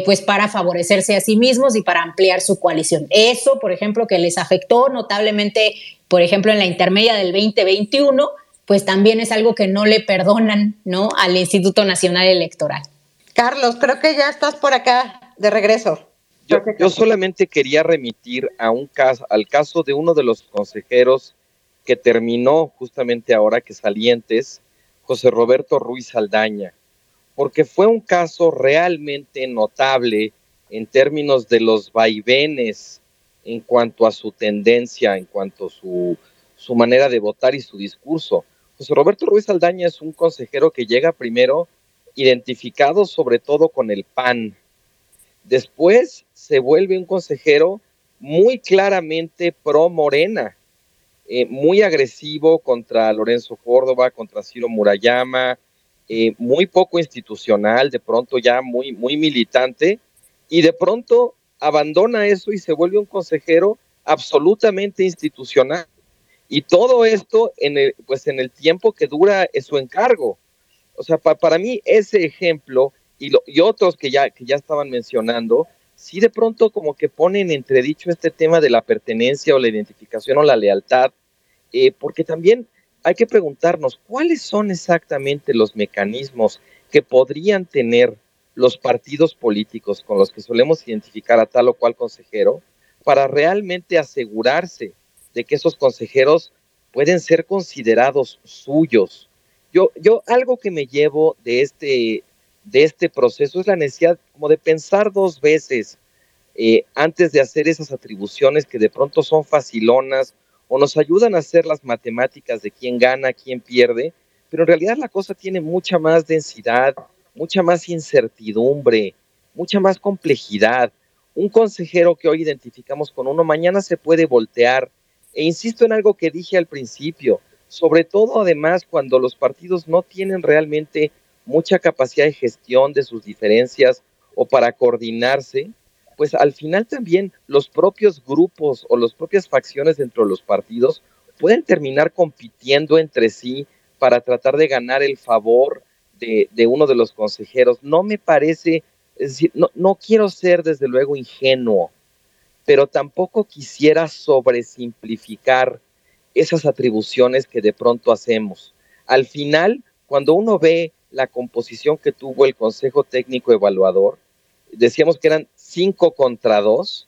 S4: pues para favorecerse a sí mismos y para ampliar su coalición. Eso, por ejemplo, que les afectó notablemente, por ejemplo, en la intermedia del 2021, pues también es algo que no le perdonan ¿no? al Instituto Nacional Electoral.
S2: Carlos, creo que ya estás por acá de regreso.
S3: Yo, solamente quería remitir a un caso, al caso de uno de los consejeros que terminó justamente ahora que salientes, José Roberto Ruiz Aldaña, porque fue un caso realmente notable en términos de los vaivenes en cuanto a su tendencia, en cuanto a su, su manera de votar y su discurso. José Roberto Ruiz Aldaña es un consejero que llega primero identificado sobre todo con el PAN, Después se vuelve un consejero muy claramente pro Morena, eh, muy agresivo contra Lorenzo Córdoba, contra Ciro Murayama, eh, muy poco institucional, de pronto ya muy, muy militante, y de pronto abandona eso y se vuelve un consejero absolutamente institucional. Y todo esto en el, pues en el tiempo que dura su encargo. O sea, para mí ese ejemplo y, otros que ya, que ya estaban mencionando, sí de pronto como que ponen entredicho este tema de la pertenencia o la identificación o la lealtad, eh, porque también hay que preguntarnos cuáles son exactamente los mecanismos que podrían tener los partidos políticos con los que solemos identificar a tal o cual consejero para realmente asegurarse de que esos consejeros pueden ser considerados suyos. Yo, yo algo que me llevo de este, de este proceso es la necesidad como de pensar dos veces eh, antes de hacer esas atribuciones que de pronto son facilonas o nos ayudan a hacer las matemáticas de quién gana, quién pierde, pero en realidad la cosa tiene mucha más densidad, mucha más incertidumbre, mucha más complejidad. Un consejero que hoy identificamos con uno, mañana se puede voltear. E insisto en algo que dije al principio, sobre todo además cuando los partidos no tienen realmente mucha capacidad de gestión de sus diferencias o para coordinarse, pues al final también los propios grupos o las propias facciones dentro de los partidos pueden terminar compitiendo entre sí para tratar de ganar el favor de, uno de los consejeros. No me parece, es decir, no, no quiero ser desde luego ingenuo, pero tampoco quisiera sobresimplificar esas atribuciones que de pronto hacemos. Al final, cuando uno ve la composición que tuvo el Consejo Técnico Evaluador, decíamos que eran cinco contra dos,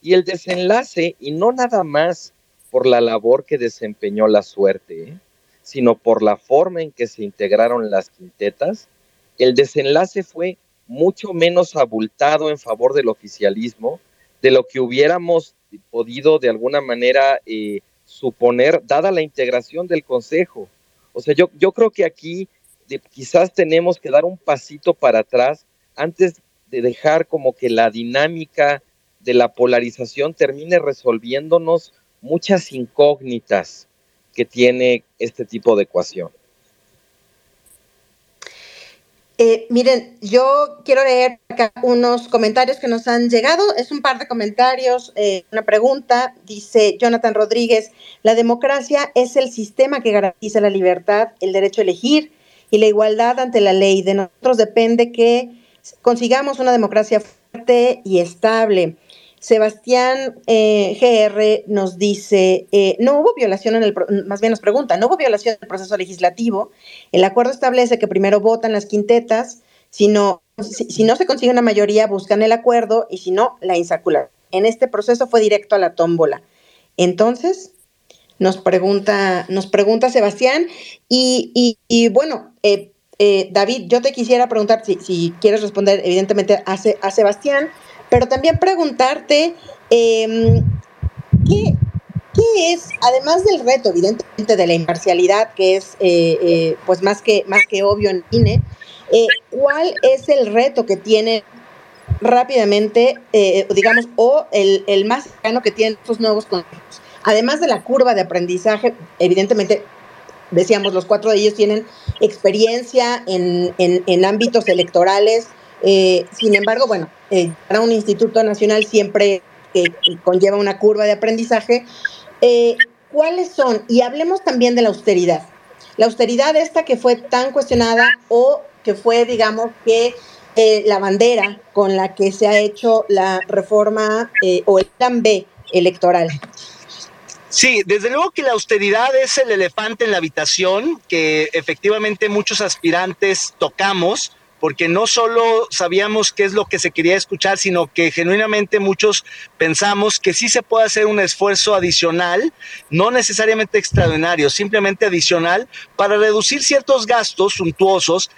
S3: y el desenlace, y no nada más por la labor que desempeñó la suerte, ¿eh? sino por la forma en que se integraron las quintetas, el desenlace fue mucho menos abultado en favor del oficialismo de lo que hubiéramos podido de alguna manera eh, suponer, dada la integración del Consejo. O sea, yo, yo creo que aquí quizás tenemos que dar un pasito para atrás antes de dejar como que la dinámica de la polarización termine resolviéndonos muchas incógnitas que tiene este tipo de ecuación.
S2: Eh, miren, yo quiero leer acá unos comentarios que nos han llegado. Es un par de comentarios, eh, una pregunta. Dice Jonathan Rodríguez, la democracia es el sistema que garantiza la libertad, el derecho a elegir y la igualdad ante la ley. De nosotros depende que consigamos una democracia fuerte y estable. Sebastián eh, GR nos dice, eh, no hubo violación en el, más bien nos pregunta, no hubo violación en el proceso legislativo. El acuerdo establece que primero votan las quintetas, si no, si, no se consigue una mayoría, buscan el acuerdo y si no, la insaculación. En este proceso fue directo a la tómbola. Entonces, nos pregunta, nos pregunta Sebastián, y, y, bueno, eh, eh, David, yo te quisiera preguntar si, quieres responder, evidentemente, a, a, Sebastián, pero también preguntarte em, ¿qué, es, además del reto, evidentemente, de la imparcialidad, que es eh, eh, pues más que, más que obvio en INE, cuál es el reto que tiene rápidamente, digamos, o el, el, más cercano que tienen estos nuevos consejos? Además de la curva de aprendizaje, evidentemente decíamos, los cuatro de ellos tienen experiencia en, ámbitos electorales. Eh, sin embargo, bueno, eh, para un instituto nacional siempre eh, conlleva una curva de aprendizaje. ¿Cuáles son? Y hablemos también de la austeridad. La austeridad esta que fue tan cuestionada o que fue, digamos, que la bandera con la que se ha hecho la reforma o el plan B electoral.
S6: Sí, desde luego que la austeridad es el elefante en la habitación que efectivamente muchos aspirantes tocamos, porque no solo sabíamos qué es lo que se quería escuchar, sino que genuinamente muchos pensamos que sí se puede hacer un esfuerzo adicional, no necesariamente extraordinario, simplemente adicional, para reducir ciertos gastos suntuosos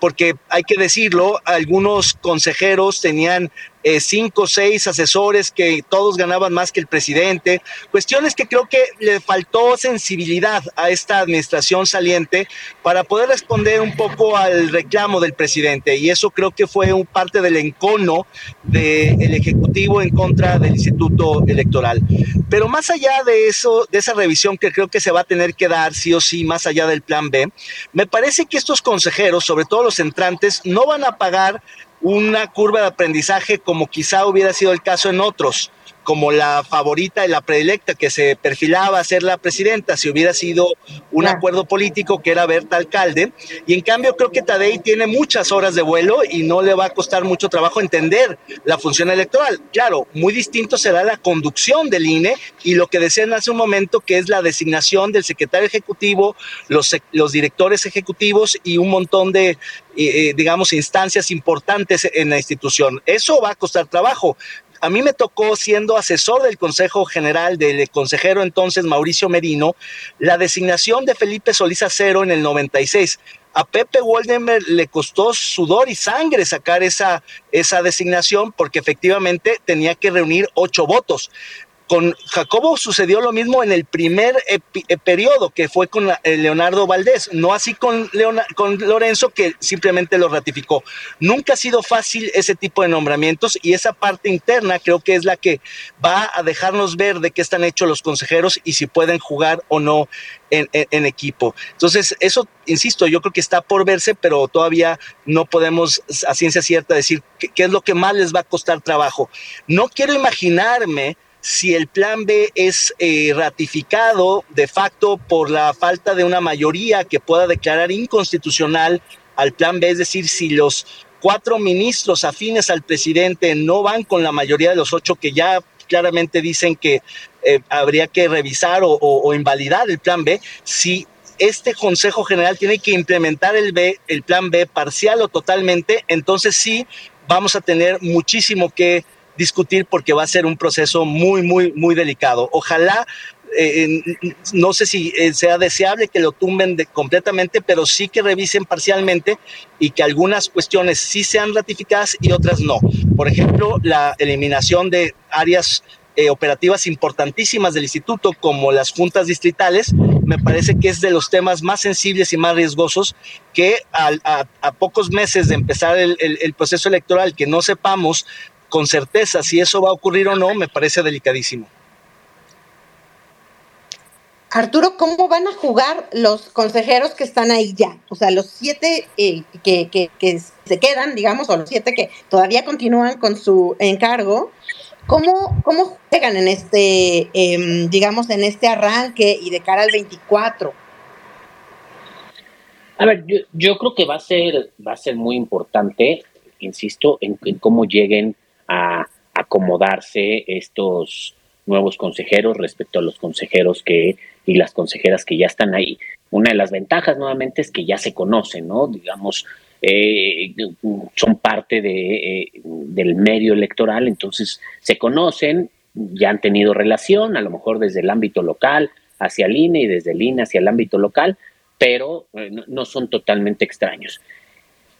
S6: porque hay que decirlo, algunos consejeros tenían eh, cinco o seis asesores que todos ganaban más que el presidente. Cuestiones que creo que le faltó sensibilidad a esta administración saliente para poder responder un poco al reclamo del presidente. Y eso creo que fue un parte del encono del Ejecutivo en contra del Instituto Electoral. Pero más allá de eso, de esa revisión que creo que se va a tener que dar sí o sí, más allá del plan B, me parece que estos consejeros, sobre todo los entrantes, no van a pagar una curva de aprendizaje como quizá hubiera sido el caso en otros como la favorita y la predilecta que se perfilaba a ser la presidenta si hubiera sido un acuerdo político que era Berta Alcalde. Y en cambio creo que Tadei tiene muchas horas de vuelo y no le va a costar mucho trabajo entender la función electoral. Claro, muy distinto será la conducción del INE y lo que decían hace un momento que es la designación del secretario ejecutivo, los, los directores ejecutivos y un montón de, eh, eh, digamos, instancias importantes en la institución. Eso va a costar trabajo a mí me tocó, siendo asesor del Consejo General del consejero entonces Mauricio Merino, la designación de Felipe Solís Acero en el 96. a Pepe Woldenberg le costó sudor y sangre sacar esa, esa designación porque efectivamente tenía que reunir ocho votos. Con Jacobo sucedió lo mismo en el primer eh, periodo, que fue con eh, Leonardo Valdés, no así con, con Lorenzo, que simplemente lo ratificó. Nunca ha sido fácil ese tipo de nombramientos y esa parte interna creo que es la que va a dejarnos ver de qué están hechos los consejeros y si pueden jugar o no en, equipo. Entonces, eso, insisto, yo creo que está por verse, pero todavía no podemos a ciencia cierta decir qué es lo que más les va a costar trabajo. No quiero imaginarme si el plan B es eh, ratificado de facto por la falta de una mayoría que pueda declarar inconstitucional al plan B, es decir, si los cuatro ministros afines al presidente no van con la mayoría de los ocho que ya claramente dicen que eh, habría que revisar o, o, invalidar el plan B, si este Consejo General tiene que implementar el B, el plan B parcial o totalmente, entonces sí vamos a tener muchísimo que discutir porque va a ser un proceso muy, muy, muy delicado. Ojalá eh, no sé si eh, sea deseable que lo tumben completamente, pero sí que revisen parcialmente y que algunas cuestiones sí sean ratificadas y otras no. Por ejemplo, la eliminación de áreas eh, operativas importantísimas del instituto, como las juntas distritales, me parece que es de los temas más sensibles y más riesgosos que a, pocos meses de empezar el, el proceso electoral, que no sepamos con certeza si eso va a ocurrir o no, me parece delicadísimo.
S2: Arturo, ¿cómo van a jugar los consejeros que están ahí ya? O sea, los siete eh, que, se quedan, digamos, o los siete que todavía continúan con su encargo, ¿cómo, cómo juegan en este, em, digamos, en este arranque y de cara al 24?
S5: A ver, yo, creo que va a ser, va a ser muy importante, insisto, en cómo lleguen a acomodarse estos nuevos consejeros respecto a los consejeros que y las consejeras que ya están ahí. Una de las ventajas nuevamente es que ya se conocen, ¿no? Digamos, eh, son parte de, eh, del medio electoral, entonces se conocen, ya han tenido relación, a lo mejor desde el ámbito local hacia el INE y desde el INE hacia el ámbito local, pero eh, no son totalmente extraños.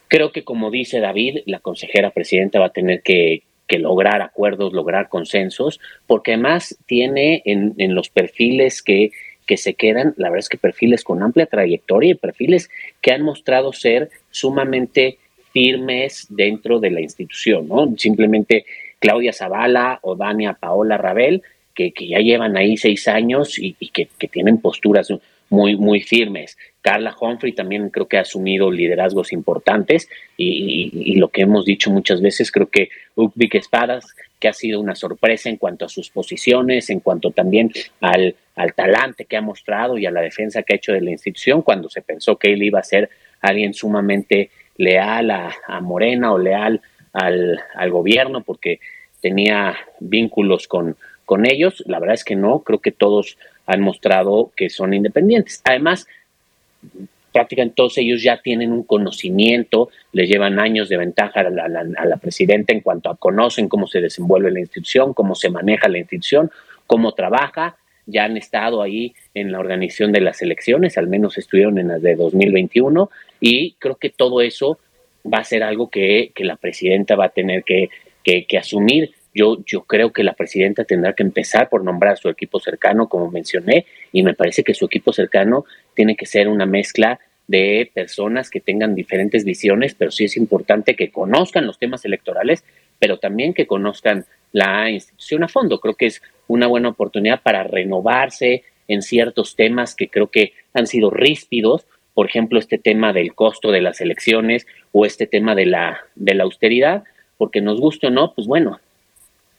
S5: Creo que como dice David, la consejera presidenta va a tener que, que lograr acuerdos, lograr consensos, porque además tiene en, en los perfiles que, que, se quedan, la verdad es que perfiles con amplia trayectoria y perfiles que han mostrado ser sumamente firmes dentro de la institución, ¿no? Simplemente Claudia Zavala o Dania Paola Rabel, que, que ya llevan ahí seis años y, y que, que, tienen posturas muy, muy firmes. Carla Humphrey también creo que ha asumido liderazgos importantes y, lo que hemos dicho muchas veces, creo que Ukvik Espadas, que ha sido una sorpresa en cuanto a sus posiciones, en cuanto también al, al talante que ha mostrado y a la defensa que ha hecho de la institución, cuando se pensó que él iba a ser alguien sumamente leal a, Morena o leal al, al gobierno, porque tenía vínculos con, con ellos. La verdad es que no, creo que todos han mostrado que son independientes. Además, prácticamente todos ellos ya tienen un conocimiento, les llevan años de ventaja a la, presidenta en cuanto a conocen cómo se desenvuelve la institución, cómo se maneja la institución, cómo trabaja, ya han estado ahí en la organización de las elecciones, al menos estuvieron en las de 2021 y creo que todo eso va a ser algo que, la presidenta va a tener que, que asumir yo, yo creo que la presidenta tendrá que empezar por nombrar su equipo cercano, como mencioné, y me parece que su equipo cercano tiene que ser una mezcla de personas que tengan diferentes visiones, pero sí es importante que conozcan los temas electorales, pero también que conozcan la institución a fondo. Creo que es una buena oportunidad para renovarse en ciertos temas que creo que han sido ríspidos, por ejemplo, este tema del costo de las elecciones o este tema de la, de la austeridad, porque nos guste o no, pues bueno,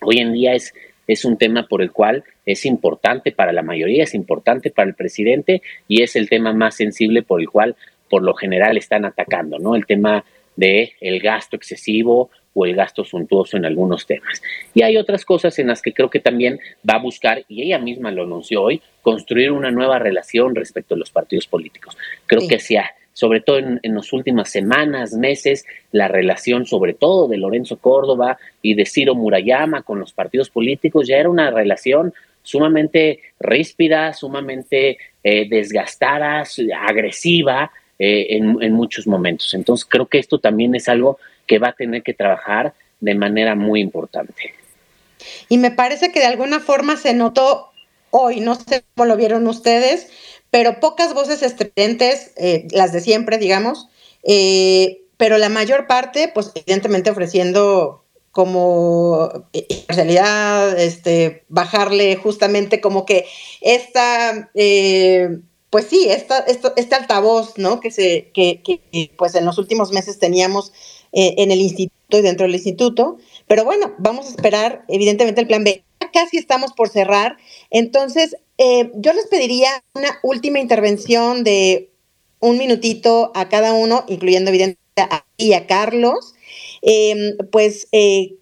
S5: Hoy en día es, es un tema por el cual es importante para la mayoría, es importante para el presidente y es el tema más sensible por el cual por lo general están atacando, ¿no? El tema de el gasto excesivo o el gasto suntuoso en algunos temas. Y hay otras cosas en las que creo que también va a buscar, y ella misma lo anunció hoy, construir una nueva relación respecto a los partidos políticos. Creo que sea sobre todo en, las últimas semanas, meses, la relación sobre todo de Lorenzo Córdoba y de Ciro Murayama con los partidos políticos ya era una relación sumamente ríspida, sumamente eh, desgastada, agresiva, eh, en, en, muchos momentos. Entonces creo que esto también es algo que va a tener que trabajar de manera muy importante.
S2: Y me parece que de alguna forma se notó hoy, no sé cómo lo vieron ustedes, pero pocas voces estridentes, eh, las de siempre, digamos, eh, pero la mayor parte, pues evidentemente ofreciendo como imparcialidad, este, bajarle justamente como que esta, eh, pues sí, esta, este altavoz, ¿no? Que se, que, que, pues en los últimos meses teníamos en el instituto y dentro del instituto, pero bueno, vamos a esperar evidentemente el plan B. Casi estamos por cerrar, entonces eh, yo les pediría una última intervención de un minutito a cada uno, incluyendo evidentemente a y a Carlos, em, pues eh,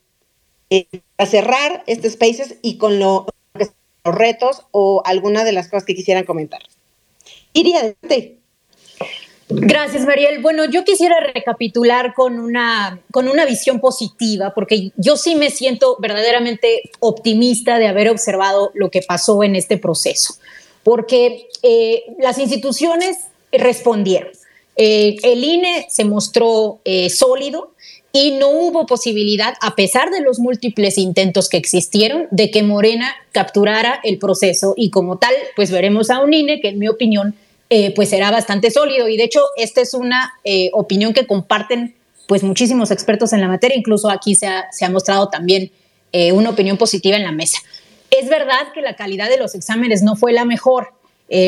S2: eh, a cerrar este Spaces y con lo, los retos o alguna de las cosas que quisieran comentar. Iría, adelante.
S4: Gracias, Mariel. Bueno, yo quisiera recapitular con una, con una visión positiva, porque yo sí me siento verdaderamente optimista de haber observado lo que pasó en este proceso, porque eh, las instituciones respondieron. Eh, el INE se mostró eh, sólido y no hubo posibilidad, a pesar de los múltiples intentos que existieron, de que Morena capturara el proceso y como tal, pues veremos a un INE que en mi opinión eh, pues será bastante sólido. Y de hecho, esta es una eh, opinión que comparten pues muchísimos expertos en la materia, incluso aquí se ha, mostrado también eh, una opinión positiva en la mesa. Es verdad que la calidad de los exámenes no fue la mejor,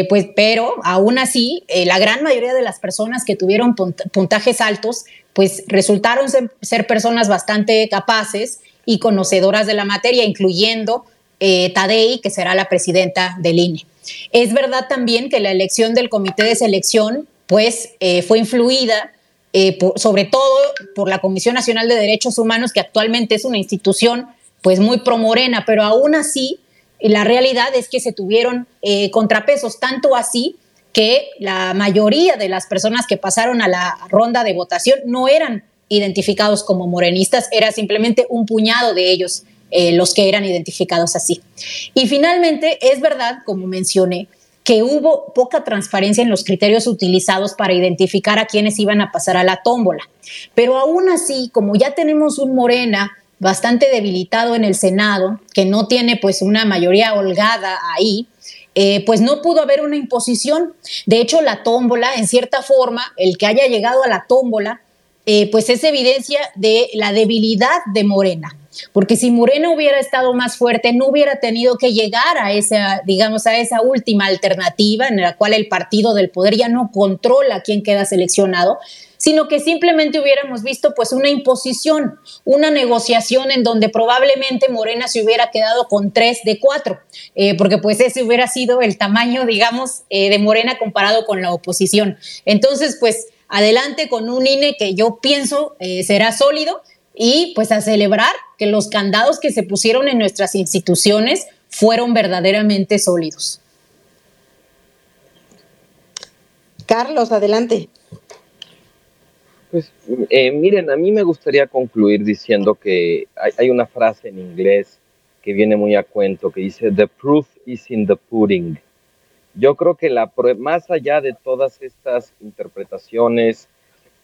S4: pues, pero aún así, la gran mayoría de las personas que tuvieron puntajes altos, pues resultaron ser personas bastante capaces y conocedoras de la materia, incluyendo Tadei, que será la presidenta del INE. Es verdad también que la elección del comité de selección pues eh, fue influida eh, sobre todo por la Comisión Nacional de Derechos Humanos, que actualmente es una institución pues muy promorena, pero aún así la realidad es que se tuvieron eh, contrapesos, tanto así que la mayoría de las personas que pasaron a la ronda de votación no eran identificados como morenistas, era simplemente un puñado de ellos eh, los que eran identificados así. Y finalmente, es verdad, como mencioné, que hubo poca transparencia en los criterios utilizados para identificar a quienes iban a pasar a la tómbola. Pero aún así, como ya tenemos un Morena bastante debilitado en el Senado, que no tiene pues una mayoría holgada ahí, eh, pues no pudo haber una imposición. De hecho, la tómbola, en cierta forma, el que haya llegado a la tómbola, eh, pues es evidencia de la debilidad de Morena. Porque si Morena hubiera estado más fuerte, no hubiera tenido que llegar a esa, digamos, a esa última alternativa en la cual el partido del poder ya no controla quién queda seleccionado, sino que simplemente hubiéramos visto pues una imposición, una negociación en donde probablemente Morena se hubiera quedado con tres de cuatro, eh, porque pues ese hubiera sido el tamaño, digamos, eh, de Morena comparado con la oposición. Entonces, pues adelante con un INE que yo pienso eh, será sólido, y pues a celebrar que los candados que se pusieron en nuestras instituciones fueron verdaderamente sólidos.
S2: Carlos, adelante.
S3: Pues eh, miren, a mí me gustaría concluir diciendo que hay, una frase en inglés que viene muy a cuento que dice, The proof is in the pudding. Yo creo que la, más allá de todas estas interpretaciones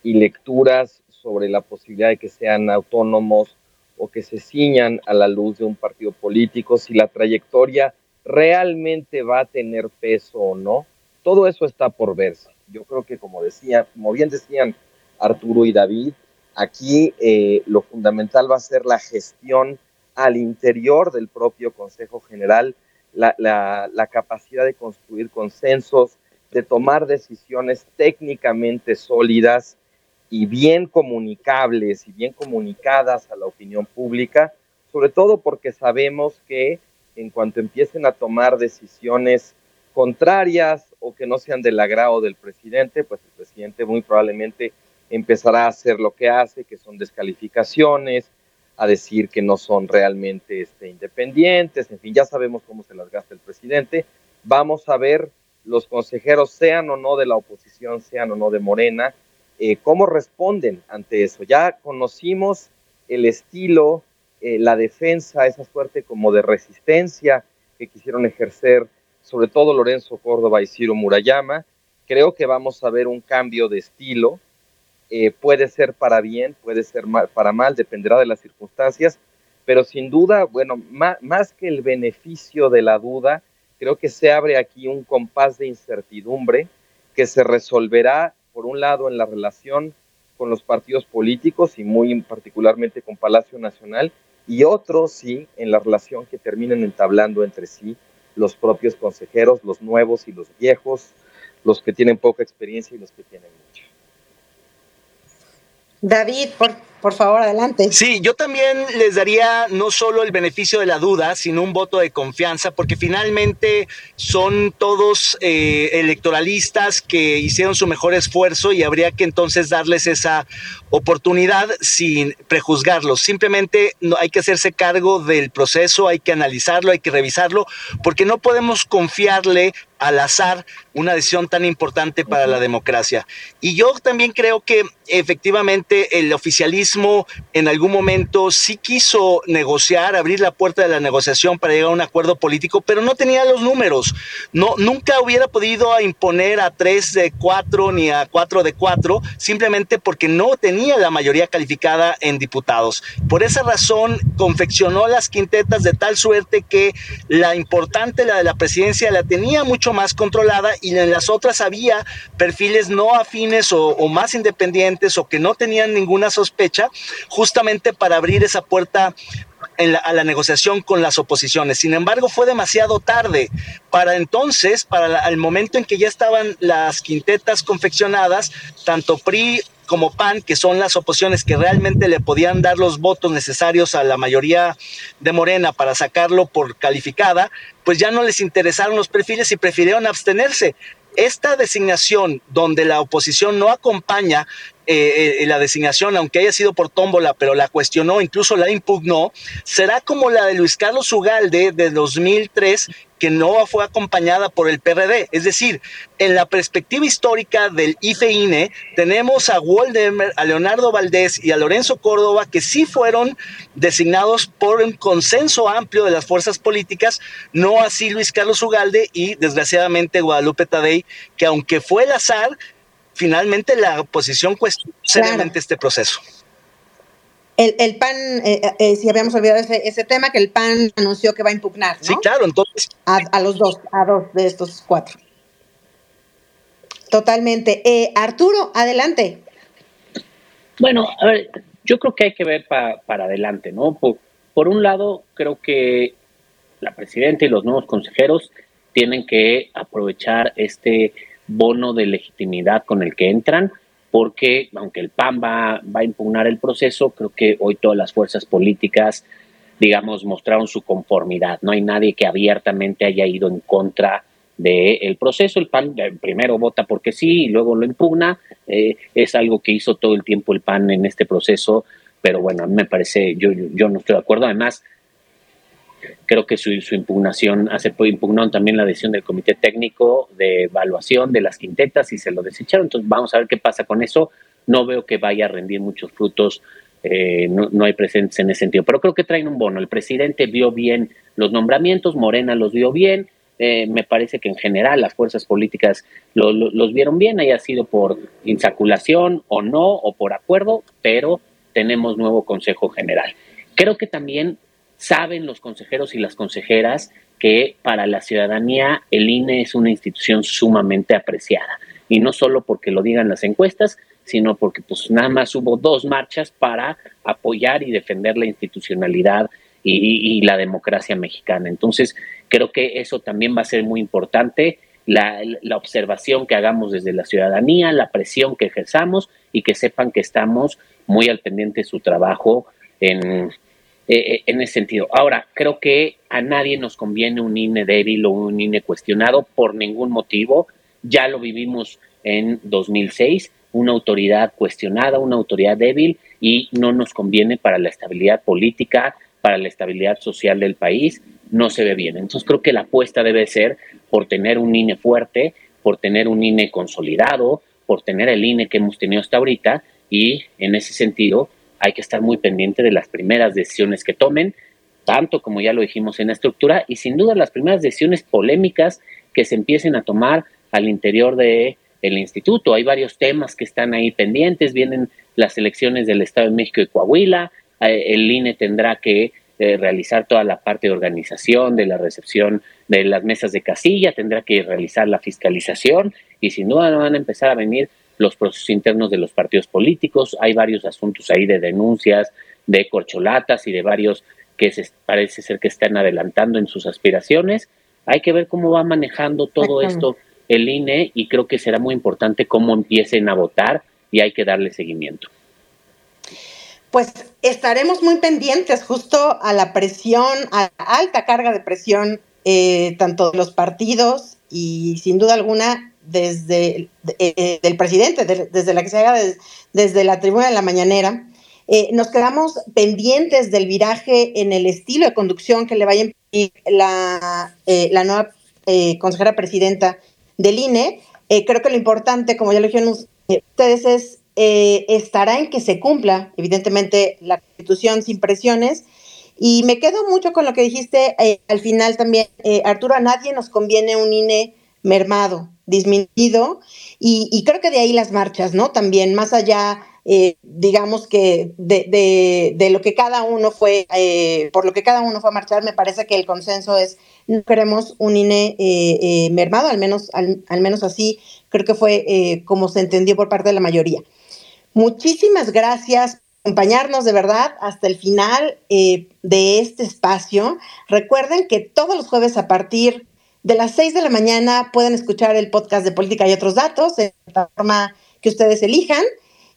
S3: y lecturas sobre la posibilidad de que sean autónomos o que se ciñan a la luz de un partido político, si la trayectoria realmente va a tener peso o no, todo eso está por verse. Yo creo que como decía, como bien decían Arturo y David, aquí eh, lo fundamental va a ser la gestión al interior del propio Consejo General, la, la capacidad de construir consensos, de tomar decisiones técnicamente sólidas, y bien comunicables y bien comunicadas a la opinión pública, sobre todo porque sabemos que en cuanto empiecen a tomar decisiones contrarias o que no sean del agrado del presidente, pues el presidente muy probablemente empezará a hacer lo que hace, que son descalificaciones, a decir que no son realmente este, independientes, en fin, ya sabemos cómo se las gasta el presidente. Vamos a ver los consejeros, sean o no de la oposición, sean o no de Morena, eh, cómo responden ante eso. Ya conocimos el estilo, eh, la defensa, esa suerte como de resistencia que quisieron ejercer sobre todo Lorenzo Córdoba y Ciro Murayama, creo que vamos a ver un cambio de estilo. Eh, puede ser para bien, puede ser para mal, dependerá de las circunstancias, pero sin duda, bueno, más, que el beneficio de la duda, creo que se abre aquí un compás de incertidumbre que se resolverá, por un lado, en la relación con los partidos políticos y muy particularmente con Palacio Nacional, y otro, sí, en la relación que terminen entablando entre sí los propios consejeros, los nuevos y los viejos, los que tienen poca experiencia y los que tienen mucha.
S2: David, por, por favor, adelante.
S6: Sí, yo también les daría no solo el beneficio de la duda, sino un voto de confianza, porque finalmente son todos eh, electoralistas que hicieron su mejor esfuerzo y habría que entonces darles esa oportunidad sin prejuzgarlos. Simplemente no, hay que hacerse cargo del proceso, hay que analizarlo, hay que revisarlo, porque no podemos confiarle al azar una decisión tan importante para la democracia. Y yo también creo que efectivamente el oficialismo en algún momento sí quiso negociar, abrir la puerta de la negociación para llegar a un acuerdo político, pero no tenía los números. No, nunca hubiera podido imponer a tres de cuatro ni a cuatro de cuatro, simplemente porque no tenía la mayoría calificada en diputados. Por esa razón confeccionó las quintetas de tal suerte que la importante, la de la presidencia, la tenía mucho más controlada y en las otras había perfiles no afines o, más independientes o que no tenían ninguna sospecha, justamente para abrir esa puerta a la negociación con las oposiciones. Sin embargo, fue demasiado tarde. Para entonces, para el momento en que ya estaban las quintetas confeccionadas, tanto PRI como PAN, que son las oposiciones que realmente le podían dar los votos necesarios a la mayoría de Morena para sacarlo por calificada, pues ya no les interesaron los perfiles y prefirieron abstenerse. Esta designación donde la oposición no acompaña eh, eh, la designación, aunque haya sido por tómbola, pero la cuestionó, incluso la impugnó, será como la de Luis Carlos Ugalde de 2003, que no fue acompañada por el PRD. Es decir, en la perspectiva histórica del IFEINE, tenemos a Waldemar, a Leonardo Valdés y a Lorenzo Córdoba, que sí fueron designados por un consenso amplio de las fuerzas políticas, no así Luis Carlos Ugalde y desgraciadamente Guadalupe Tadei, que aunque fue el azar, finalmente la oposición cuestionó seriamente este proceso.
S2: El, PAN, eh, eh, si habíamos olvidado ese, tema, que el PAN anunció que va a impugnar, ¿no?
S6: Sí, claro, entonces.
S2: A, los dos, a dos de estos cuatro. Totalmente. Eh, Arturo, adelante.
S5: Bueno, a ver, yo creo que hay que ver para adelante, ¿no? Por, por un lado, creo que la presidenta y los nuevos consejeros tienen que aprovechar este bono de legitimidad con el que entran, porque aunque el PAN va, va a impugnar el proceso, creo que hoy todas las fuerzas políticas, digamos, mostraron su conformidad. No hay nadie que abiertamente haya ido en contra del proceso. El PAN eh, primero vota porque sí y luego lo impugna. Eh, es algo que hizo todo el tiempo el PAN en este proceso, pero bueno, a mí me parece, yo, yo no estoy de acuerdo. Además, Creo que su, impugnación, hace impugnó también la decisión del Comité Técnico de Evaluación de las quintetas y se lo desecharon. Entonces vamos a ver qué pasa con eso. No veo que vaya a rendir muchos frutos. Eh, no, hay presentes en ese sentido. Pero creo que traen un bono. El presidente vio bien los nombramientos, Morena los vio bien. Eh, me parece que en general las fuerzas políticas los vieron bien, haya sido por insaculación o no, o por acuerdo, pero tenemos nuevo Consejo General. Creo que también saben los consejeros y las consejeras que para la ciudadanía el INE es una institución sumamente apreciada. Y no solo porque lo digan las encuestas, sino porque pues nada más hubo dos marchas para apoyar y defender la institucionalidad y, la democracia mexicana. Entonces, creo que eso también va a ser muy importante, la, la observación que hagamos desde la ciudadanía, la presión que ejerzamos y que sepan que estamos muy al pendiente de su trabajo en, eh, eh, en ese sentido. Ahora, creo que a nadie nos conviene un INE débil o un INE cuestionado por ningún motivo. Ya lo vivimos en 2006, una autoridad cuestionada, una autoridad débil y no nos conviene para la estabilidad política, para la estabilidad social del país, no se ve bien. Entonces creo que la apuesta debe ser por tener un INE fuerte, por tener un INE consolidado, por tener el INE que hemos tenido hasta ahorita y en ese sentido hay que estar muy pendiente de las primeras decisiones que tomen, tanto como ya lo dijimos en la estructura, y sin duda las primeras decisiones polémicas que se empiecen a tomar al interior de el instituto. Hay varios temas que están ahí pendientes, vienen las elecciones del Estado de México y Coahuila, eh, el INE tendrá que eh, realizar toda la parte de organización, de la recepción de las mesas de casilla, tendrá que realizar la fiscalización y sin duda van a empezar a venir los procesos internos de los partidos políticos. Hay varios asuntos ahí de denuncias, de corcholatas y de varios que se, parece ser que están adelantando en sus aspiraciones. Hay que ver cómo va manejando todo esto el INE y creo que será muy importante cómo empiecen a votar y hay que darle seguimiento.
S2: Pues estaremos muy pendientes justo a la presión, a la alta carga de presión, eh, tanto de los partidos y sin duda alguna desde eh, el presidente, desde la que se haga desde la tribuna de la mañanera. Eh, nos quedamos pendientes del viraje en el estilo de conducción que le vaya a impedir la, la nueva consejera presidenta del INE. creo que lo importante, como ya lo dijeron ustedes, es eh, estará en que se cumpla, evidentemente, la constitución sin presiones. Y me quedo mucho con lo que dijiste eh, al final también, eh, Arturo, a nadie nos conviene un INE mermado, disminuido, y, creo que de ahí las marchas, ¿no? También, más allá, digamos que de, lo que cada uno fue, por lo que cada uno fue a marchar, me parece que el consenso es, no queremos un INE mermado, al menos, al, al, menos así creo que fue como se entendió por parte de la mayoría. Muchísimas gracias por acompañarnos de verdad hasta el final eh, de este espacio. Recuerden que todos los jueves a partir de las 6 de la mañana pueden escuchar el podcast de Política y otros datos en la forma que ustedes elijan.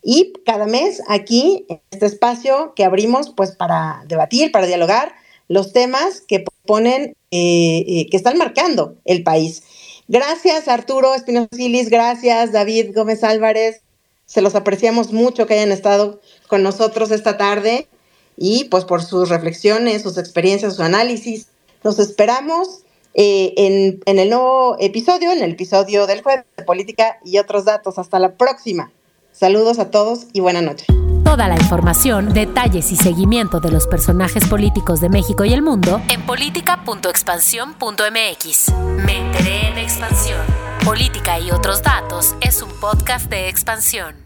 S2: Y cada mes aquí, en este espacio que abrimos pues para debatir, para dialogar los temas que ponen, eh, eh, que están marcando el país. Gracias Arturo Espinosa Gilis, gracias David Gómez Álvarez, se los apreciamos mucho que hayan estado con nosotros esta tarde y pues por sus reflexiones, sus experiencias, su análisis. Los esperamos eh, en, en, el nuevo episodio, en el episodio del jueves de política y otros datos. Hasta la próxima. Saludos a todos y buena noche.
S1: Toda la información, detalles y seguimiento de los personajes políticos de México y el mundo en política.expansión.mx. Me enteré en expansión. Política y otros datos es un podcast de expansión.